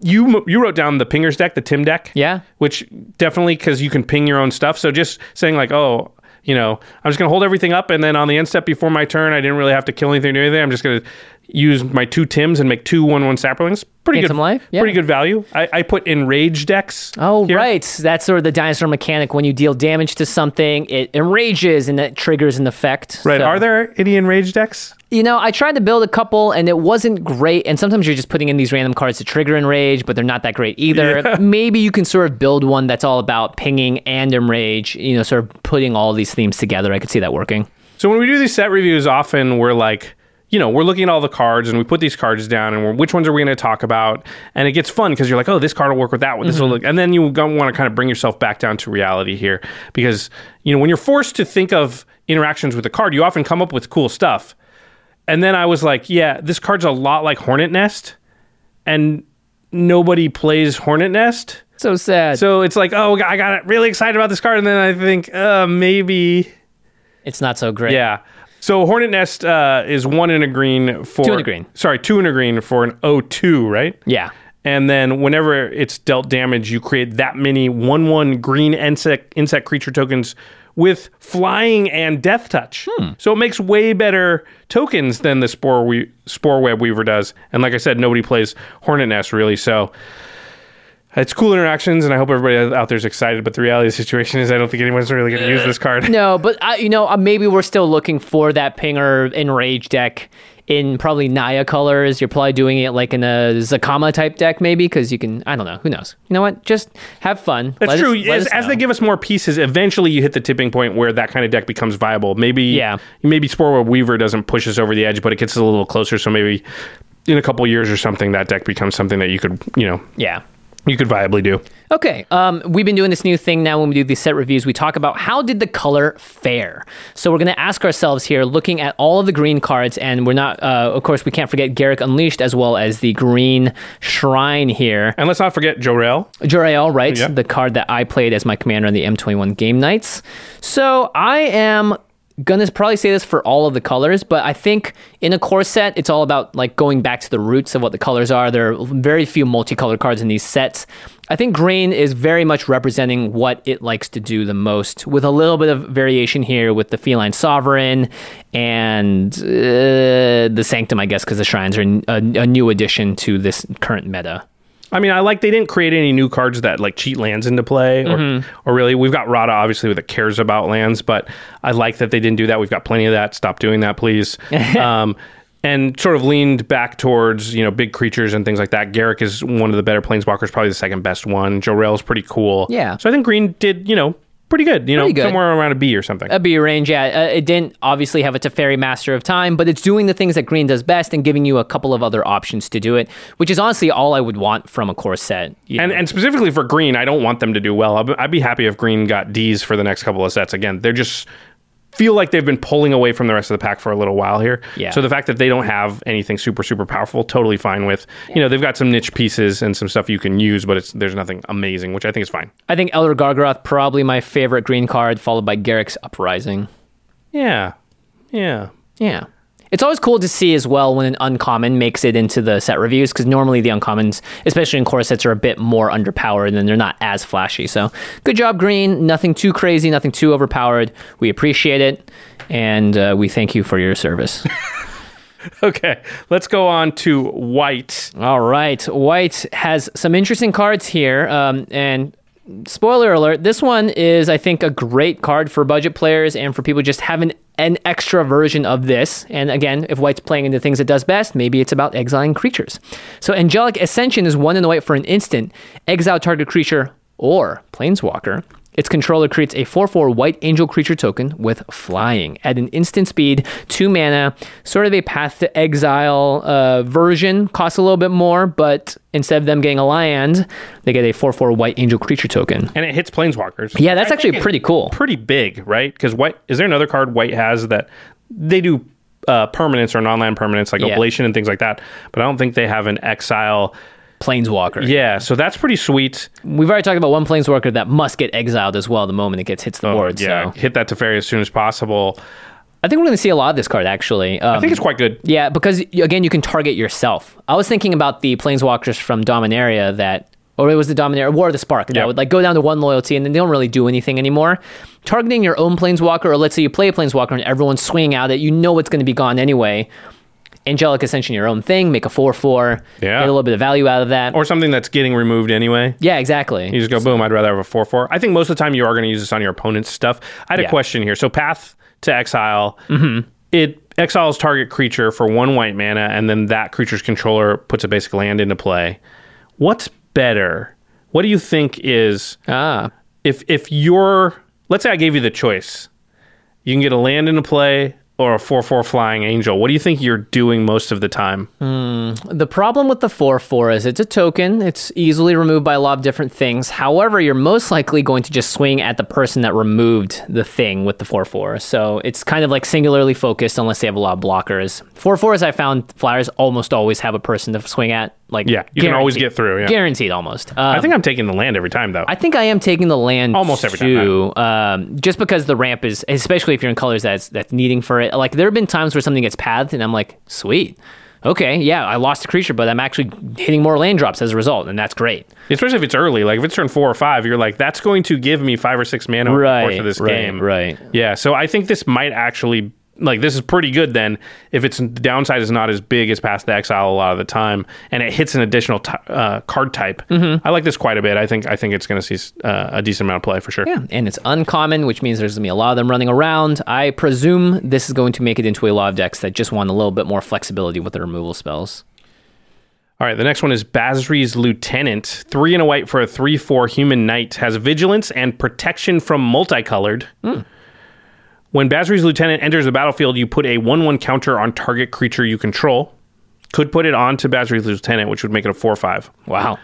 you you wrote down the pingers deck, the Tim deck. Yeah. Which definitely because you can ping your own stuff. So just saying like, oh, you know, I'm just gonna hold everything up, and then on the end step before my turn, I didn't really have to kill anything or anything. I'm just gonna use my two Tims and make two one one Saprolings. Pretty Gain good life? Yeah. Pretty good value. I, I put enrage decks. Oh, here. right. That's sort of the dinosaur mechanic. When you deal damage to something, it enrages and that triggers an effect. Right. So- Are there any enrage decks? You know, I tried to build a couple and it wasn't great. And sometimes you're just putting in these random cards to trigger enrage, but they're not that great either. Maybe you can sort of build one that's all about pinging and enrage, you know, sort of putting all these themes together. I could see that working. So when we do these set reviews, often we're like, you know, we're looking at all the cards and we put these cards down and we're, which ones are we going to talk about? And it gets fun because you're like, oh, this card will work with that one. This will look, and then you want to kind of bring yourself back down to reality here because you know when you're forced to think of interactions with a card, you often come up with cool stuff. And then I was like, yeah, this card's a lot like Hornet Nest, and nobody plays Hornet Nest. So sad. So it's like, oh, I got really excited about this card, and then I think, uh, maybe. it's not so great. Yeah. So Hornet Nest uh, is one in a green for Two in a green. Sorry, two in a green for an O2, right? Yeah. And then whenever it's dealt damage, you create that many one one green insect insect creature tokens with flying and death touch. Hmm. So it makes way better tokens than the spore we- spore web weaver does. And like I said, nobody plays Hornet Nest really. So it's cool interactions, and I hope everybody out there is excited. But the reality of the situation is, I don't think anyone's really going to use this card. No, but I, you know, uh, maybe we're still looking for that pinger enrage deck in probably Naya colors. You're probably doing it like in a Zacama type deck, maybe because you can. I don't know. Who knows? You know what? Just have fun. That's Let us- true. let as as they give us more pieces, eventually you hit the tipping point where that kind of deck becomes viable. Maybe Yeah. maybe Spore Weaver doesn't push us over the edge, but it gets us a little closer. So maybe in a couple years or something, that deck becomes something that you could you know yeah. You could viably do. Okay, um, we've been doing this new thing now when we do these set reviews. We talk about how did the color fare. So we're going to ask ourselves here, looking at all of the green cards, and we're not, uh, of course, we can't forget Garruk Unleashed as well as the green shrine here. And let's not forget Jorel. Jor-El, right? Yeah. The card that I played as my commander on the M21 Game Nights. So I am gonna probably say this for all of the colors, but I think in a core set, it's all about like going back to the roots of what the colors are. There are very few multicolored cards in these sets. I think green is very much representing what it likes to do the most, with a little bit of variation here with the Feline Sovereign and uh, the Sanctum, I guess, because the shrines are a, a new addition to this current meta. I mean, I like they didn't create any new cards that like cheat lands into play, or, Mm-hmm. or really, we've got Rada obviously that cares about lands, but I like that they didn't do that. We've got plenty of that. Stop doing that, please. um, and sort of leaned back towards you know big creatures and things like that. Garruk is one of the better planeswalkers, probably the second best one. Jorel is pretty cool. Yeah. So I think Green did you know pretty good. You know, good. somewhere around a B or something. A B range, yeah. Uh, it didn't obviously have a Teferi Master of Time, but it's doing the things that Green does best and giving you a couple of other options to do it, which is honestly all I would want from a core set. you And and specifically for Green, I don't want them to do well. I'd I'd be happy if Green got D's for the next couple of sets. Again, they're just feel like they've been pulling away from the rest of the pack for a little while here. Yeah. So the fact that they don't have anything super super powerful, totally fine with. You know, they've got some niche pieces and some stuff you can use, but it's there's nothing amazing, which I think is fine. I think Elder Gargaroth probably my favorite green card, followed by Garruk's Uprising. Yeah. Yeah. Yeah. It's always cool to see as well when an uncommon makes it into the set reviews because normally the uncommons, especially in core sets, are a bit more underpowered and they're not as flashy. So good job, Green. Nothing too crazy, nothing too overpowered. We appreciate it and uh, we thank you for your service. Okay. Let's go on to white. All right. White has some interesting cards here. Um, and spoiler alert, this one is, I think, a great card for budget players and for people just having an extra version of this. And again, if White's playing into things it does best, maybe it's about exiling creatures. So Angelic Ascension is one in the white for an instant. Exile target creature or Planeswalker. Its controller creates a 4 4 white angel creature token with flying at an instant speed, 2 mana, sort of a path to exile uh, version. Costs a little bit more, but instead of them getting a land, they get a 4 4 white angel creature token. And it hits planeswalkers. Yeah, that's I actually pretty cool. Pretty big, right? Because white is there another card white has that they do uh, permanents or non-land permanents like Yeah. oblation and things like that, but I don't think they have an exile. Planeswalker. Yeah, so that's pretty sweet. We've already talked about one Planeswalker that must get exiled as well the moment it gets hits the board. Oh, yeah, So hit that Teferi as soon as possible. I think we're going to see a lot of this card actually. Um, I think it's quite good. Yeah, because again, you can target yourself. I was thinking about the planeswalkers from Dominaria that, or it was the Dominaria War of the Spark that Yeah. would like go down to one loyalty and then they don't really do anything anymore. Targeting your own planeswalker, or let's say you play a planeswalker and everyone's swinging out it, you know it's going to be gone anyway. Angelic Ascension, your own thing, make a four-four, Yeah. get a little bit of value out of that. Or something that's getting removed anyway. yeah, exactly. You just go boom. I'd rather have a four four. I think most of the time you are going to use this on your opponent's stuff. I had Yeah. a question here. So path to exile. It exiles target creature for one white mana, and then that creature's controller puts a basic land into play. What's better? What do you think is ah, if if you're let's say I gave you the choice, you can get a land into play or a four four flying angel. What do you think you're doing most of the time? Hmm. The problem with the 4 4 is it's a token. It's easily removed by a lot of different things. However, you're most likely going to just swing at the person that removed the thing with the 4 4. So it's kind of like singularly focused unless they have a lot of blockers. 4 4s, I found flyers almost always have a person to swing at. Like Yeah, you can always get through, yeah. Guaranteed almost. Um, I think I'm taking the land every time though. I think I am taking the land Almost every time, too, um, just because the ramp is, especially if you're in colors that's that's needing for it. Like there have been times where something gets pathed, and I'm like, sweet, okay, yeah, I lost a creature, but I'm actually hitting more land drops as a result, and that's great. Especially if it's early, like if it's turn four or five, you're like, that's going to give me five or six mana over the course Right, of this right, game. right. Yeah. So I think this might actually like this is pretty good then. If its downside is not as big as path to exile a lot of the time and it hits an additional t- uh, card type Mm-hmm. i like this quite a bit. I think i think it's going to see uh, a decent amount of play for sure. Yeah, and it's uncommon, which means there's gonna be a lot of them running around. I presume this is going to make it into a lot of decks that just want a little bit more flexibility with the removal spells. all right the next one is basri's lieutenant. Three and a white for a three four human knight. Has vigilance and protection from multicolored when basri's lieutenant enters the battlefield you put a 1-1 counter on target creature you control could put it onto basri's lieutenant which would make it a 4-5 Wow.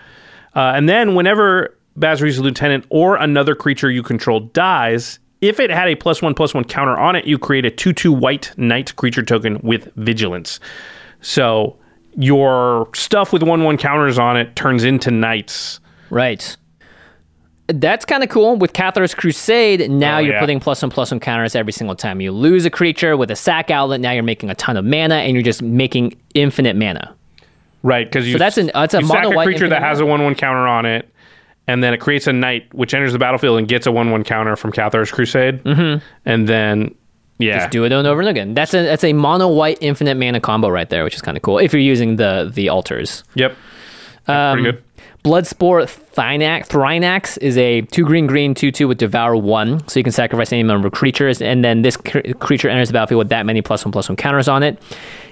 Uh, and then whenever Basri's lieutenant or another creature you control dies, if it had a plus one plus one counter on it, you create a two two white knight creature token with vigilance. So your stuff with one one counters on it turns into knights. Right. That's kind of cool. With Cathar's Crusade, now Oh, you're yeah. putting plus one plus one counters every single time you lose a creature with a sack outlet. Now you're making a ton of mana, and you're just making infinite mana. Right, because you So that's an- that's a you sack mono a white creature that has a one one counter on it, and then it creates a knight which enters the battlefield and gets a one one counter from Cathar's Crusade, mm-hmm. and then yeah, Just do it over and over again. That's a that's a mono white infinite mana combo right there, which is kind of cool. If you're using the the altars. yep, That's pretty good. Bloodspore Thynax, Thrinax is a two green green two two with Devour one, so you can sacrifice any number of creatures, and then this cr- creature enters the battlefield with that many plus one plus one counters on it.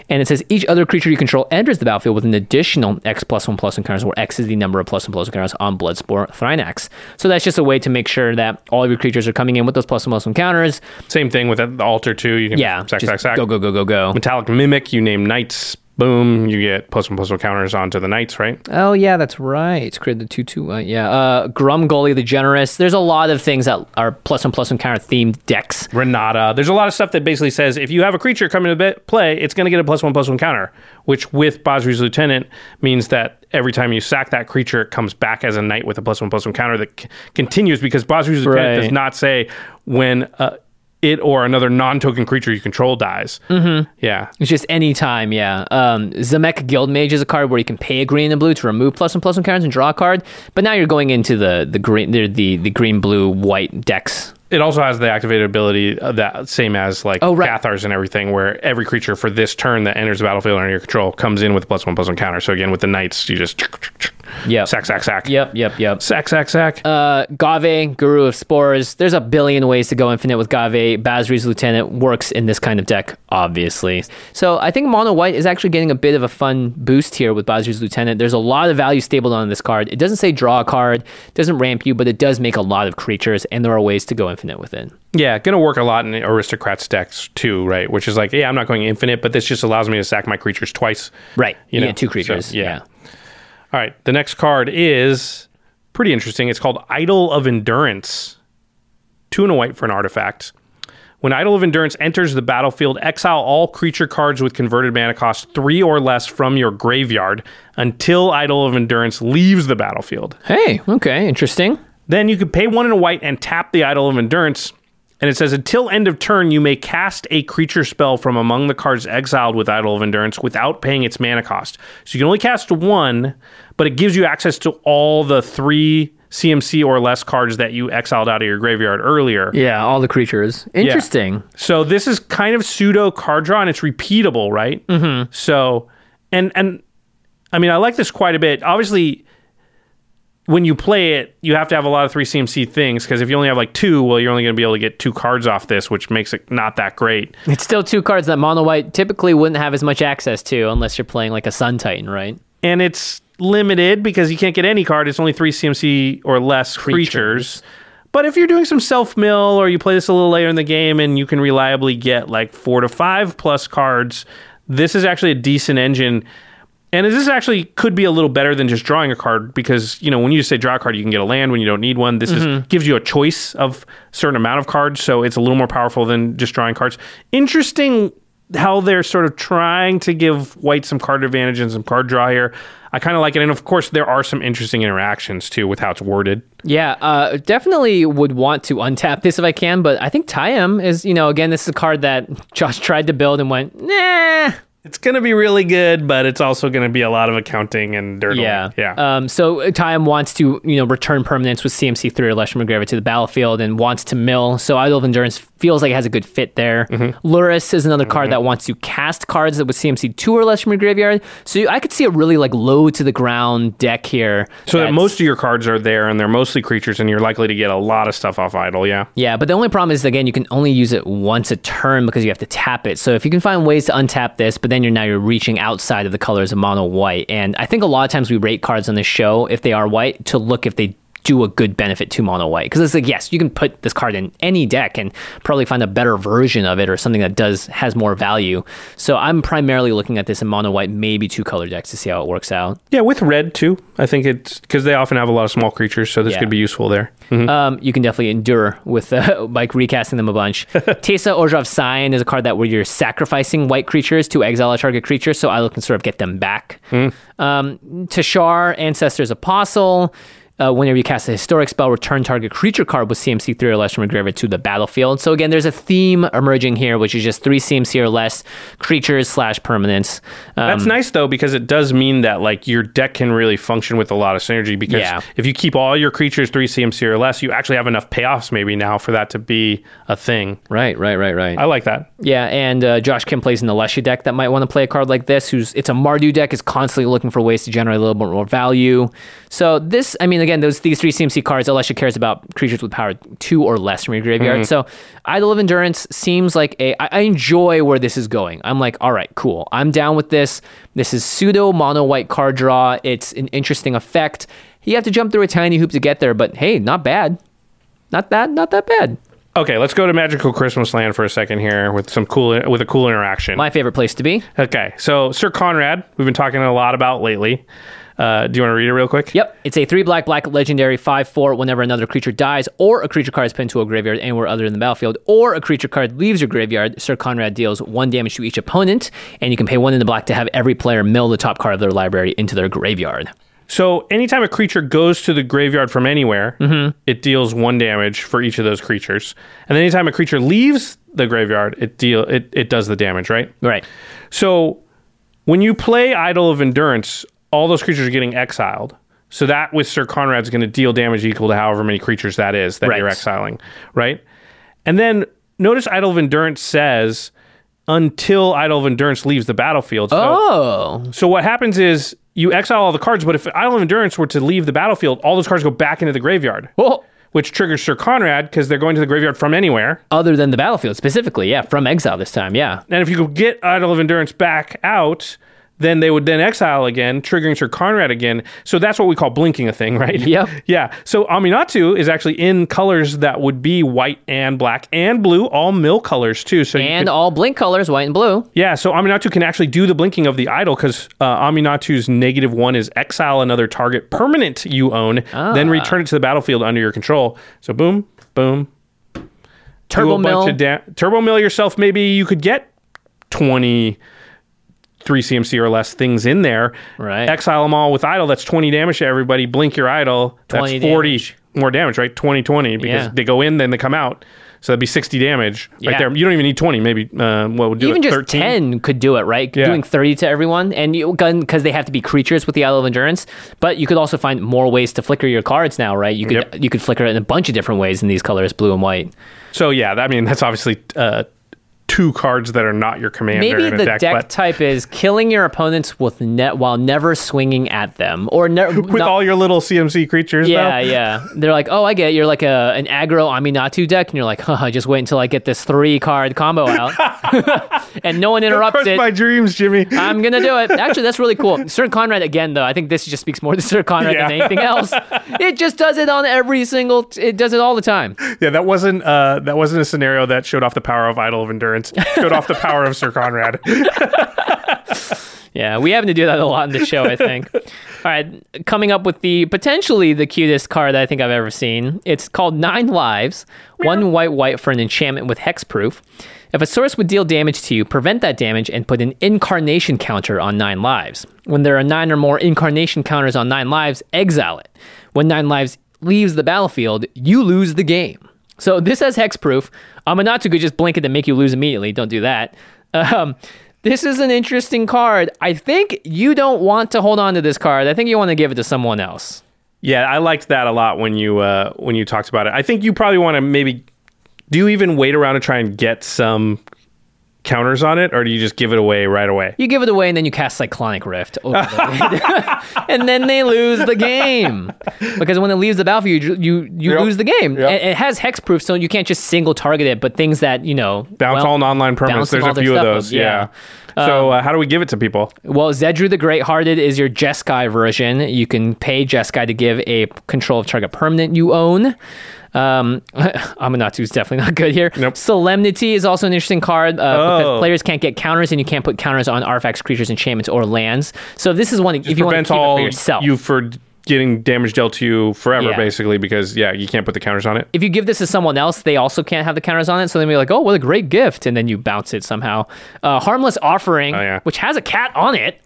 And it says each other creature you control enters the battlefield with an additional X plus one plus one counters, where X is the number of plus one plus one counters on Bloodspore Thrinax. So that's just a way to make sure that all of your creatures are coming in with those plus one plus one counters. Same thing with the altar too. You can Yeah, sack just sack sack. go go go go go. Metallic Mimic, you name knights boom, you get plus one plus one counters onto the knights, right? Oh yeah, that's right. It's created the two two. Uh, yeah, uh, Grumgully the Generous. There's a lot of things that are plus one plus one counter themed decks. Renata. There's a lot of stuff that basically says if you have a creature coming to bit- play, it's going to get a plus one plus one counter, which with Basri's Lieutenant means that every time you sack that creature, it comes back as a knight with a plus one plus one counter that c- continues because Basri's Lieutenant Right. does not say when uh, it or another non-token creature you control dies. Mm-hmm. Yeah. It's just any time, yeah. Um, Zameck Guildmage is a card where you can pay a green and blue to remove plus one plus one counters and draw a card. But now you're going into the the green the the, the green blue white decks. It also has the activated ability uh, that same as like Oh, right. Cathars and everything, where every creature for this turn that enters the battlefield under your control comes in with plus one plus one counter. So again, with the knights, you just Yep. sack, sack, sack, Yep. Yep. Yep. sack, sack, sack. Uh, Ghave, Guru of Spores. There's a billion ways to go infinite with Ghave. Basri's Lieutenant works in this kind of deck, obviously. So I think Mono White is actually getting a bit of a fun boost here with Basri's Lieutenant. There's a lot of value stabled on this card. It doesn't say draw a card, doesn't ramp you, but it does make a lot of creatures, and there are ways to go infinite with it. Yeah, going to work a lot in aristocrats decks too, right? Which is like, yeah, I'm not going infinite, but this just allows me to sack my creatures twice. Right. You know, two so, creatures. yeah. yeah. All right, the next card is pretty interesting. It's called Idol of Endurance. Two and a white for an artifact. When Idol of Endurance enters the battlefield, exile all creature cards with converted mana cost three or less from your graveyard until Idol of Endurance leaves the battlefield. Hey, okay, interesting. Then you could pay one and a white and tap the Idol of Endurance. And it says, until end of turn, you may cast a creature spell from among the cards exiled with Idol of Endurance without paying its mana cost. So you can only cast one, but it gives you access to all the three CMC or less cards that you exiled out of your graveyard earlier. Yeah, all the creatures. Interesting. So this is kind of pseudo card draw, and it's repeatable, right? Mm-hmm. So, and and I mean, I like this quite a bit. Obviously, when you play it, you have to have a lot of three CMC things because if you only have like two, well, you're only going to be able to get two cards off this, which makes it not that great. It's still two cards that Mono White typically wouldn't have as much access to unless you're playing like a Sun Titan, right? And it's limited because you can't get any card. It's only three CMC or less creatures. But if you're doing some self mill or you play this a little later in the game and you can reliably get like four to five plus cards, this is actually a decent engine. And this actually could be a little better than just drawing a card because you know when you just say draw a card, you can get a land when you don't need one. This is gives you a choice of certain amount of cards, so it's a little more powerful than just drawing cards. Interesting how they're sort of trying to give white some card advantage and some card draw here. I kind of like it, and of course there are some interesting interactions too with how it's worded. Yeah, uh, definitely would want to untap this if I can, but I think Tayam is, you know, again, this is a card that Josh tried to build and went, nah. It's gonna be really good, but it's also gonna be a lot of accounting and dirt. Yeah, yeah. Um, so Tayam wants to, you know, return permanence with CMC three or less from to the battlefield and wants to mill. So Idol of Endurance feels like it has a good fit there. Mm-hmm. Lurrus is another card that wants to cast cards that with CMC two or less from your graveyard. So I could see a really like low to the ground deck here. so that most of your cards are there, and they're mostly creatures, and you're likely to get a lot of stuff off Idol. Yeah. Yeah, but the only problem is again you can only use it once a turn because you have to tap it. So if you can find ways to untap this, but then you're now you're reaching outside of the colors of mono white. And I think a lot of times we rate cards on this show if they are white to look if they do a good benefit to mono white because it's like yes you can put this card in any deck and probably find a better version of it or something that does has more value so i'm primarily looking at this in mono white maybe two color decks to see how it works out Yeah, with red too. I think it's because they often have a lot of small creatures, so this Yeah. could be useful there. Um, you can definitely endure with uh, like recasting them a bunch. Teysa Orzhov Scion is a card that where you're sacrificing white creatures to exile a target creature, so I can sort of get them back. Um, Teshar, Ancestor's Apostle. Uh, whenever you cast a historic spell, return target creature card with CMC 3 or less from your graveyard to the battlefield. So again, there's a theme emerging here, which is just 3 CMC or less creatures slash permanents. Um, That's nice though because it does mean that like your deck can really function with a lot of synergy. Because Yeah. if you keep all your creatures three CMC or less, you actually have enough payoffs maybe now for that to be a thing. right, right, right, right. I like that. Yeah, and uh, Josh Kim plays in the Leshy deck that might want to play a card like this. Who's it's a Mardu deck is constantly looking for ways to generate a little bit more value. So this, I mean, again, those these three CMC cards, Alesha cares about creatures with power two or less from your graveyard. Mm-hmm. So Idol of Endurance seems like a. I, I enjoy where this is going. I'm like, all right, cool. I'm down with this. This is pseudo mono white card draw. It's an interesting effect. You have to jump through a tiny hoop to get there, but hey, not bad. Not that, not that bad. Okay, let's go to Magical Christmas Land for a second here with some cool with a cool interaction. My favorite place to be. okay, so Syr Konrad, we've been talking a lot about lately. Uh, do you want to read it real quick? Yep, it's a three black black legendary five four. Whenever another creature dies, or a creature card is pinned to a graveyard anywhere other than the battlefield, or a creature card leaves your graveyard, Syr Konrad deals one damage to each opponent, and you can pay one in the black to have every player mill the top card of their library into their graveyard. So anytime a creature goes to the graveyard from anywhere, it deals one damage for each of those creatures. And then anytime a creature leaves the graveyard, it deal it, it does the damage, right? Right. So when you play Idol of Endurance, all those creatures are getting exiled. So that with Syr Konrad's going to deal damage equal to however many creatures that is that Right. you're exiling, right? And then notice Idol of Endurance says until Idol of Endurance leaves the battlefield. So, Oh, so what happens is you exile all the cards, but if Idol of Endurance were to leave the battlefield, all those cards go back into the graveyard, well, which triggers Syr Konrad because they're going to the graveyard from anywhere. other than the battlefield specifically, yeah, from exile this time, yeah. And if you could get Idol of Endurance back out, then they would then exile again, triggering Syr Konrad again. So that's what we call blinking a thing, right? Yep. Yeah. So Aminatou is actually in colors that would be white and black and blue, all mill colors too. So And could- all blink colors, white and blue. yeah, so Aminatou can actually do the blinking of the idol because uh, Aminatou's negative one is exile another target permanent you own, Ah. then return it to the battlefield under your control. So boom, boom, Turbo do a bunch mill. da- turbo mill yourself. Maybe you could get twenty three CMC or less things in there. Right. Exile them all with idol. That's twenty damage to everybody. Blink your idol. That's 20 forty damage. more damage, right? 20, 20 because Yeah. they go in, then they come out. So that'd be sixty damage Yeah. right there. You don't even need twenty. Maybe uh, what would do Even it? just 13? 10 could do it, right? Yeah. Doing 30 to everyone. And you gun because they have to be creatures with the Idol of Endurance. But you could also find more ways to flicker your cards now, right? You could Yep. you could flicker it in a bunch of different ways in these colors, blue and white. So yeah, I mean that's obviously uh, two cards that are not your commander Maybe in a the deck, deck type is killing your opponents with net while never swinging at them, or ne- with not- all your little CMC creatures. Yeah, though. yeah. They're like, oh, I get it. You're like a an aggro Aminatou deck, and you're like, huh, just wait until I get this three card combo out, and no one interrupts it. my dreams, Jimmy. I'm gonna do it. Actually, that's really cool. Syr Konrad again, though. I think this just speaks more to Syr Konrad than anything else. It just does it on every single. It does it all the time. yeah, that wasn't uh, that wasn't a scenario that showed off the power of Idol of Endurance. Showed off the power of Syr Konrad. Yeah, we happen to do that a lot in the show. I think. all right, coming up with the potentially the cutest card that I think I've ever seen. It's called Nine Lives. One white white for an enchantment with hexproof. If a source would deal damage to you, prevent that damage and put an incarnation counter on nine lives. When there are nine or more incarnation counters on nine lives, exile it. When nine lives leaves the battlefield, you lose the game. So this has hexproof. Aminatou could just blink it and make you lose immediately. Don't do that. Um, this is an interesting card. I think you don't want to hold on to this card. I think you want to give it to someone else. yeah, I liked that a lot when you uh, when you talked about it. I think you probably want to maybe. Do you even wait around to try and get some counters on it, or do you just give it away right away? You give it away and then you cast Cyclonic Rift over the and then they lose the game because when it leaves the battlefield, you you, you Yep. lose the game. Yep. It, it has hexproof, so you can't just single target it. But things that you know Bounce well, all non-line permanents. There's a few of stuff up, those. yeah. Yeah. So uh, how do we give it to people? Well, Zedruu the Great Hearted is your Jeskai version. You can pay Jeskai to give a control of target permanent you own. Um, Aminatou is definitely not good here. Nope. Solemnity is also an interesting card uh, Oh. because players can't get counters, and you can't put counters on artifacts, creatures, enchantments, or lands. So this is one if you want to keep it all for yourself. you for getting damage dealt to you forever, Yeah. basically, because yeah, you can't put the counters on it. if you give this to someone else, they also can't have the counters on it. So they'll be like, "Oh, what a great gift!" And then you bounce it somehow. Uh, Harmless Offering, Oh, yeah. which has a cat on it.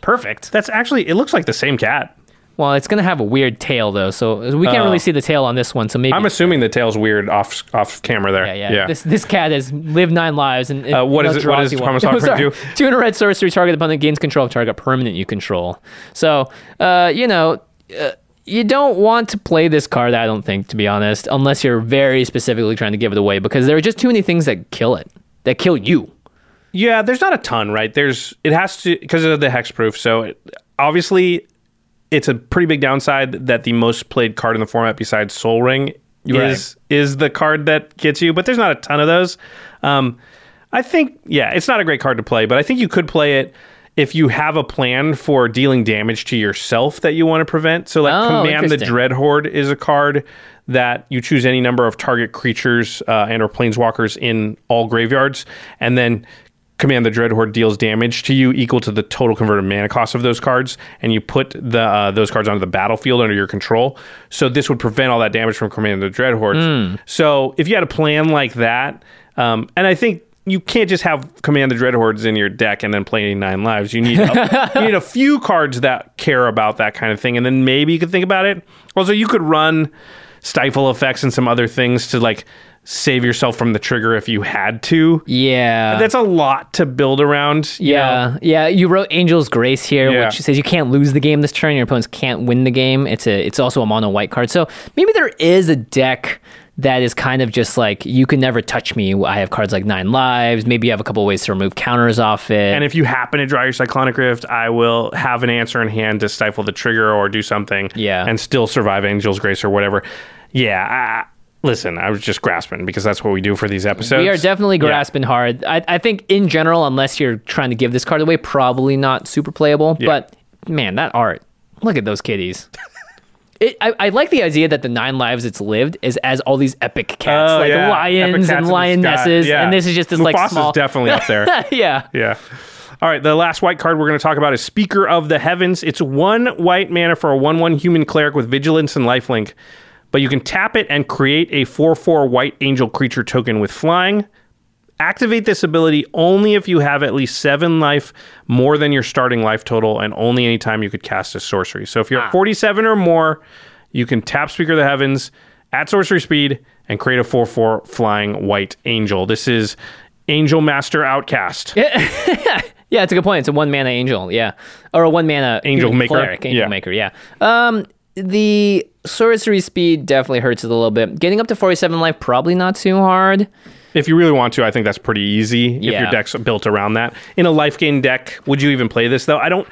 Perfect. That's actually it looks like the same cat. Well, it's gonna have a weird tail though, so we can't Oh. really see the tail on this one. So maybe I'm assuming the tail's weird off off camera there. Yeah, yeah. This this cat has lived nine lives and Uh, what no is it- what drowsy does. Harmless Offering Sorry. do? Two in a red sorcery target opponent gains control of target permanent you control. So, uh, you know. Uh, you don't want to play this card, I don't think, to be honest, unless you're very specifically trying to give it away, because there are just too many things that kill it, that kill you. Yeah, there's not a ton, right? There's it has to because of the hexproof. So it, obviously, it's a pretty big downside that the most played card in the format besides Sol Ring is is the card that gets you. But there's not a ton of those. Um, I think yeah, it's not a great card to play, but I think you could play it if you have a plan for dealing damage to yourself that you want to prevent. So, like, Oh, Command the. Dread Horde is a card that you choose any number of target creatures uh, and or planeswalkers in all graveyards, and then Command the Dread Horde deals damage to you equal to the total converted mana cost of those cards, and you put the uh, those cards onto the battlefield under your control. So this would prevent all that damage from Command the Dread Horde. So if you had a plan like that, um, and I think you can't just have Command the Dread Hordes in your deck and then play nine lives. You need a, you need a few cards that care about that kind of thing, and then maybe you could think about it. Also, you could run stifle effects and some other things to like save yourself from the trigger if you had to. Yeah. That's a lot to build around. you know? yeah, yeah. You wrote Angel's Grace here, Yeah. which says you can't lose the game this turn. Your opponents can't win the game. It's a, it's also a mono white card. So maybe there is a deck that is kind of just like you can never touch me. I have cards like nine lives. Maybe you have a couple ways to remove counters off it. And if you happen to draw your Cyclonic Rift, I will have an answer in hand to stifle the trigger or do something. Yeah. And still survive Angel's Grace or whatever. Yeah. I, listen, I was just grasping because that's what we do for these episodes. we are definitely Yeah. grasping hard. I, I think in general, unless you're trying to give this card away, probably not super playable. But man, that art! Look at those kitties. It, I, I like the idea that the nine lives it's lived is as all these epic cats, Oh, like yeah. Lions cats and lionesses, Yeah. and this is just this like small. definitely up there. yeah, Yeah. All right, the last white card we're going to talk about is Speaker of the Heavens. It's one white mana for a 1 1 human cleric with vigilance and lifelink, but you can tap it and create a 4 4 white angel creature token with flying. Activate this ability only if you have at least seven life more than your starting life total, and only anytime you could cast a sorcery. So if you're at 47 or more, you can tap Speaker of the Heavens at sorcery speed and create a 4 4 flying white angel. This is Angel Master Outcast. yeah, it's a good point. It's a one mana angel, yeah, or a one mana Angel maker? cleric, angel Yeah. maker, yeah. Um, the sorcery speed definitely hurts it a little bit. Getting up to forty seven life probably not too hard. If you really want to, I think that's pretty easy. If your deck's built around that. In a life gain deck, would you even play this though? I don't.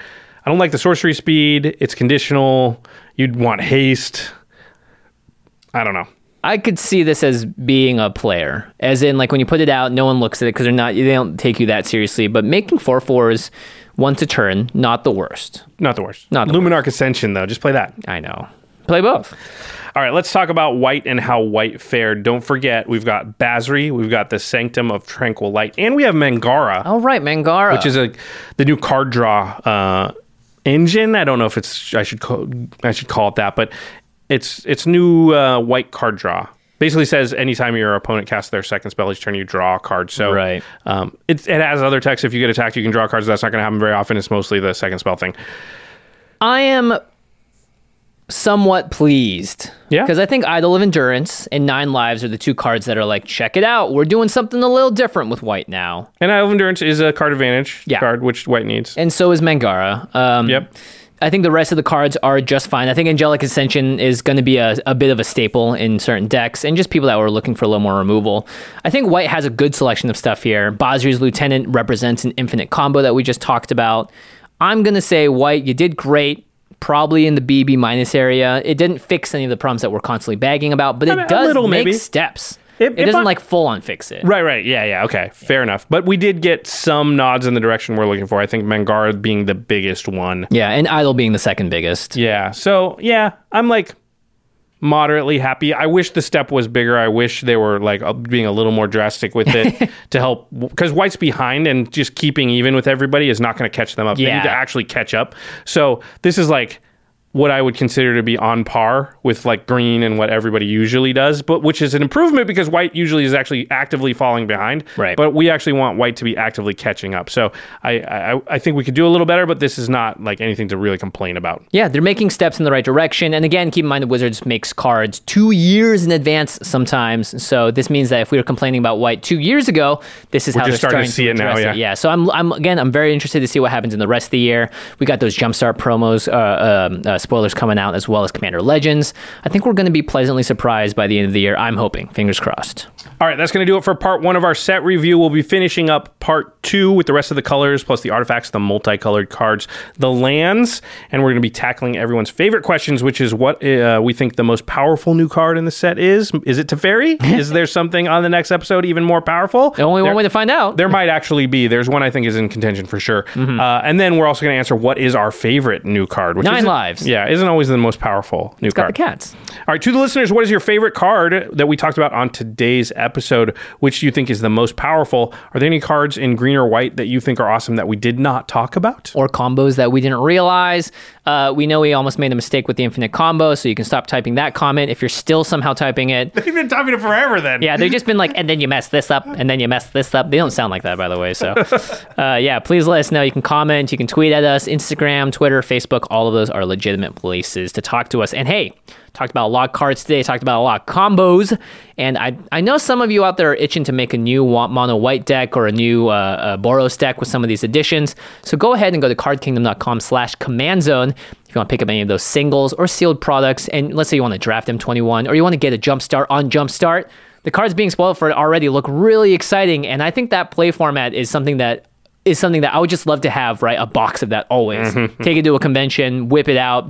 I don't like the sorcery speed. It's conditional. You'd want haste. I don't know. I could see this as being a player, as in like when you put it out, no one looks at it because they're not they don't take you that seriously. But making four fours once a turn, not the worst. Not the worst. Not the Luminarch Ascension though. Just play that. I know. Play both. All right, let's talk about white and how white fared. Don't forget, we've got Basri, we've got the Sanctum of Tranquil Light, and we have Mangara, All right, Mangara, which is a the new card draw uh, engine. I don't know if it's I should call, I should call it that, but it's it's new uh, white card draw. Basically says anytime your opponent casts their second spell each turn, you draw a card. So Right. um, it, it has other text. If you get attacked, you can draw cards. That's not going to happen very often. It's mostly the second spell thing. I am somewhat pleased. Yeah? Because I think Idol of Endurance and Nine Lives are the two cards that are like, check it out. We're doing something a little different with white now. And Idol of Endurance is a card advantage Yeah. card, which white needs. And so is Mangara. Um, Yep. I think the rest of the cards are just fine. I think Angelic Ascension is going to be a, a bit of a staple in certain decks and just people that were looking for a little more removal. I think White has a good selection of stuff here. Basri's Lieutenant represents an infinite combo that we just talked about. I'm going to say, White, you did great. Probably in the BB minus area. It didn't fix any of the problems that we're constantly bagging about, but it mean, does little, make maybe. steps. It- It, it doesn't might- like full on fix it. Right, right. Yeah, yeah. Okay. Fair enough. But we did get some nods in the direction we're looking for. I think Mangara being the biggest one. Yeah, and Idol being the second biggest. Yeah. So, yeah, I'm like moderately happy. I wish the step was bigger. I wish they were like uh, being a little more drastic with it to help because White's behind and just keeping even with everybody is not going to catch them up. They Yeah. need to actually catch up. So, this is like what I would consider to be on par with like green and what everybody usually does, but which is an improvement because white usually is actually actively falling behind. Right. But we actually want white to be actively catching up. So I, I I think we could do a little better, but this is not like anything to really complain about. Yeah, they're making steps in the right direction. And again, keep in mind the Wizards makes cards two years in advance sometimes. So this means that if we were complaining about white two years ago, this is how just they're starting to starting see it now, yeah. Yeah. So I'm, I'm again, I'm very interested to see what happens in the rest of the year. We got those jumpstart promos, uh, um, uh, uh, spoilers coming out, as well as Commander Legends. I think we're going to be pleasantly surprised by the end of the year. I'm hoping. Fingers crossed. All right, that's going to do it for part one of our set review. We'll be finishing up part two with the rest of the colors, plus the artifacts, the multicolored cards, the lands, and we're going to be tackling everyone's favorite questions, which is what uh, we think the most powerful new card in the set is. Is it Teferi? is there something on the next episode even more powerful? The only There- one way to find out. There might actually be. There's one I think is in contention for sure. Mm-hmm. Uh, and then we're also going to answer what is our favorite new card. Which Nine lives. Yeah, isn't always the most powerful new Got card. the cats. All right, to the listeners, what is your favorite card that we talked about on today's episode? Which do you think is the most powerful? Are there any cards in green or white that you think are awesome that we did not talk about? or combos that we didn't realize. Uh, we know we almost made a mistake with the infinite combo, so you can stop typing that comment if you're still somehow typing it. They've been talking it forever then. Yeah, they've just been like, and then you mess this up, and then you mess this up. They don't sound like that, by the way. So, uh, yeah, please let us know. You can comment, you can tweet at us, Instagram, Twitter, Facebook. All of those are legitimate places to talk to us. And hey, talked about a lot of cards today. Talked about a lot of combos, and I I know some of you out there are itching to make a new mono white deck or a new uh, uh, Boros deck with some of these additions. So go ahead and go to cardkingdom.com/slash command zone if you want to pick up any of those singles or sealed products. And let's say you want to draft M21 or you want to get a jump start on Jumpstart. The cards being spoiled for it already look really exciting, and I think that play format is something that is something that I would just love to have, right? A box of that always. Take it to a convention, whip it out,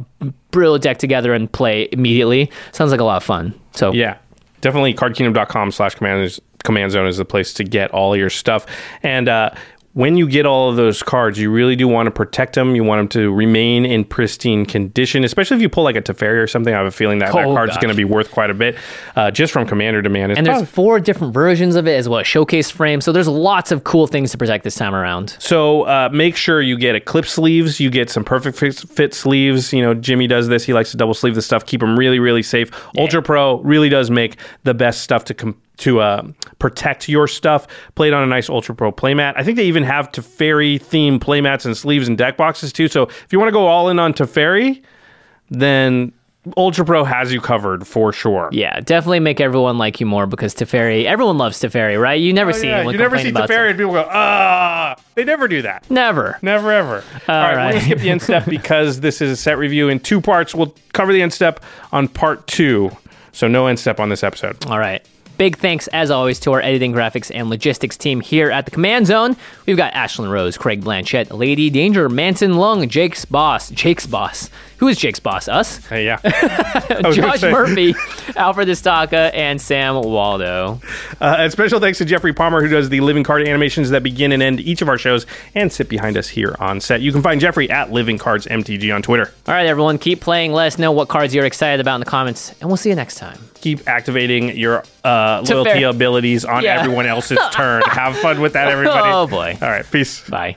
brill a deck together, and play immediately. Sounds like a lot of fun. So Yeah, definitely cardkingdom.com slash command zone is the place to get all your stuff. And uh, when you get all of those cards, you really do want to protect them. You want them to remain in pristine condition, especially if you pull like a Teferi or something. I have a feeling that that Oh, card's gosh. going to be worth quite a bit uh, just from commander demand. It's and there's probably- four different versions of it as well as showcase frame. So there's lots of cool things to protect this time around. So uh, make sure you get eclipse sleeves. You get some perfect fit, sleeves. You know, Jimmy does this. He likes to double sleeve the stuff, keep them really, really safe. Ultra Pro really does make the best stuff to com- to uh, protect your stuff. Played on a nice Ultra Pro playmat. I think they even have Teferi theme playmats and sleeves and deck boxes too. So if you want to go all in on Teferi, then Ultra Pro has you covered for sure. Yeah, definitely make everyone like you more because Teferi, everyone loves Teferi, right? You never see Oh, Yeah, anyone you never see Teferi and people go, ah. They never do that. Never. Never ever. All right, we're gonna skip the end step because this is a set review in two parts. We'll cover the end step on part two. So no end step on this episode. All right. Big thanks, as always, to our editing, graphics, and logistics team here at the Command Zone. We've got Ashlyn Rose, Craig Blanchett, Lady Danger, Manson Lung, Jake's boss, Jake's boss. Who is Jake's boss? Us? Hey, yeah. Josh. Murphy, Alfred Estaka, and Sam Waldo. Uh, and special thanks to Jeffrey Palmer, who does the living card animations that begin and end each of our shows and sit behind us here on set. You can find Jeffrey at Living Cards MTG on Twitter. All right, everyone, keep playing. Let us know what cards you're excited about in the comments, and we'll see you next time. Keep activating your uh, loyalty fair. abilities on Yeah. everyone else's turn. Have fun with that, everybody. Oh, boy. All right, peace. Bye.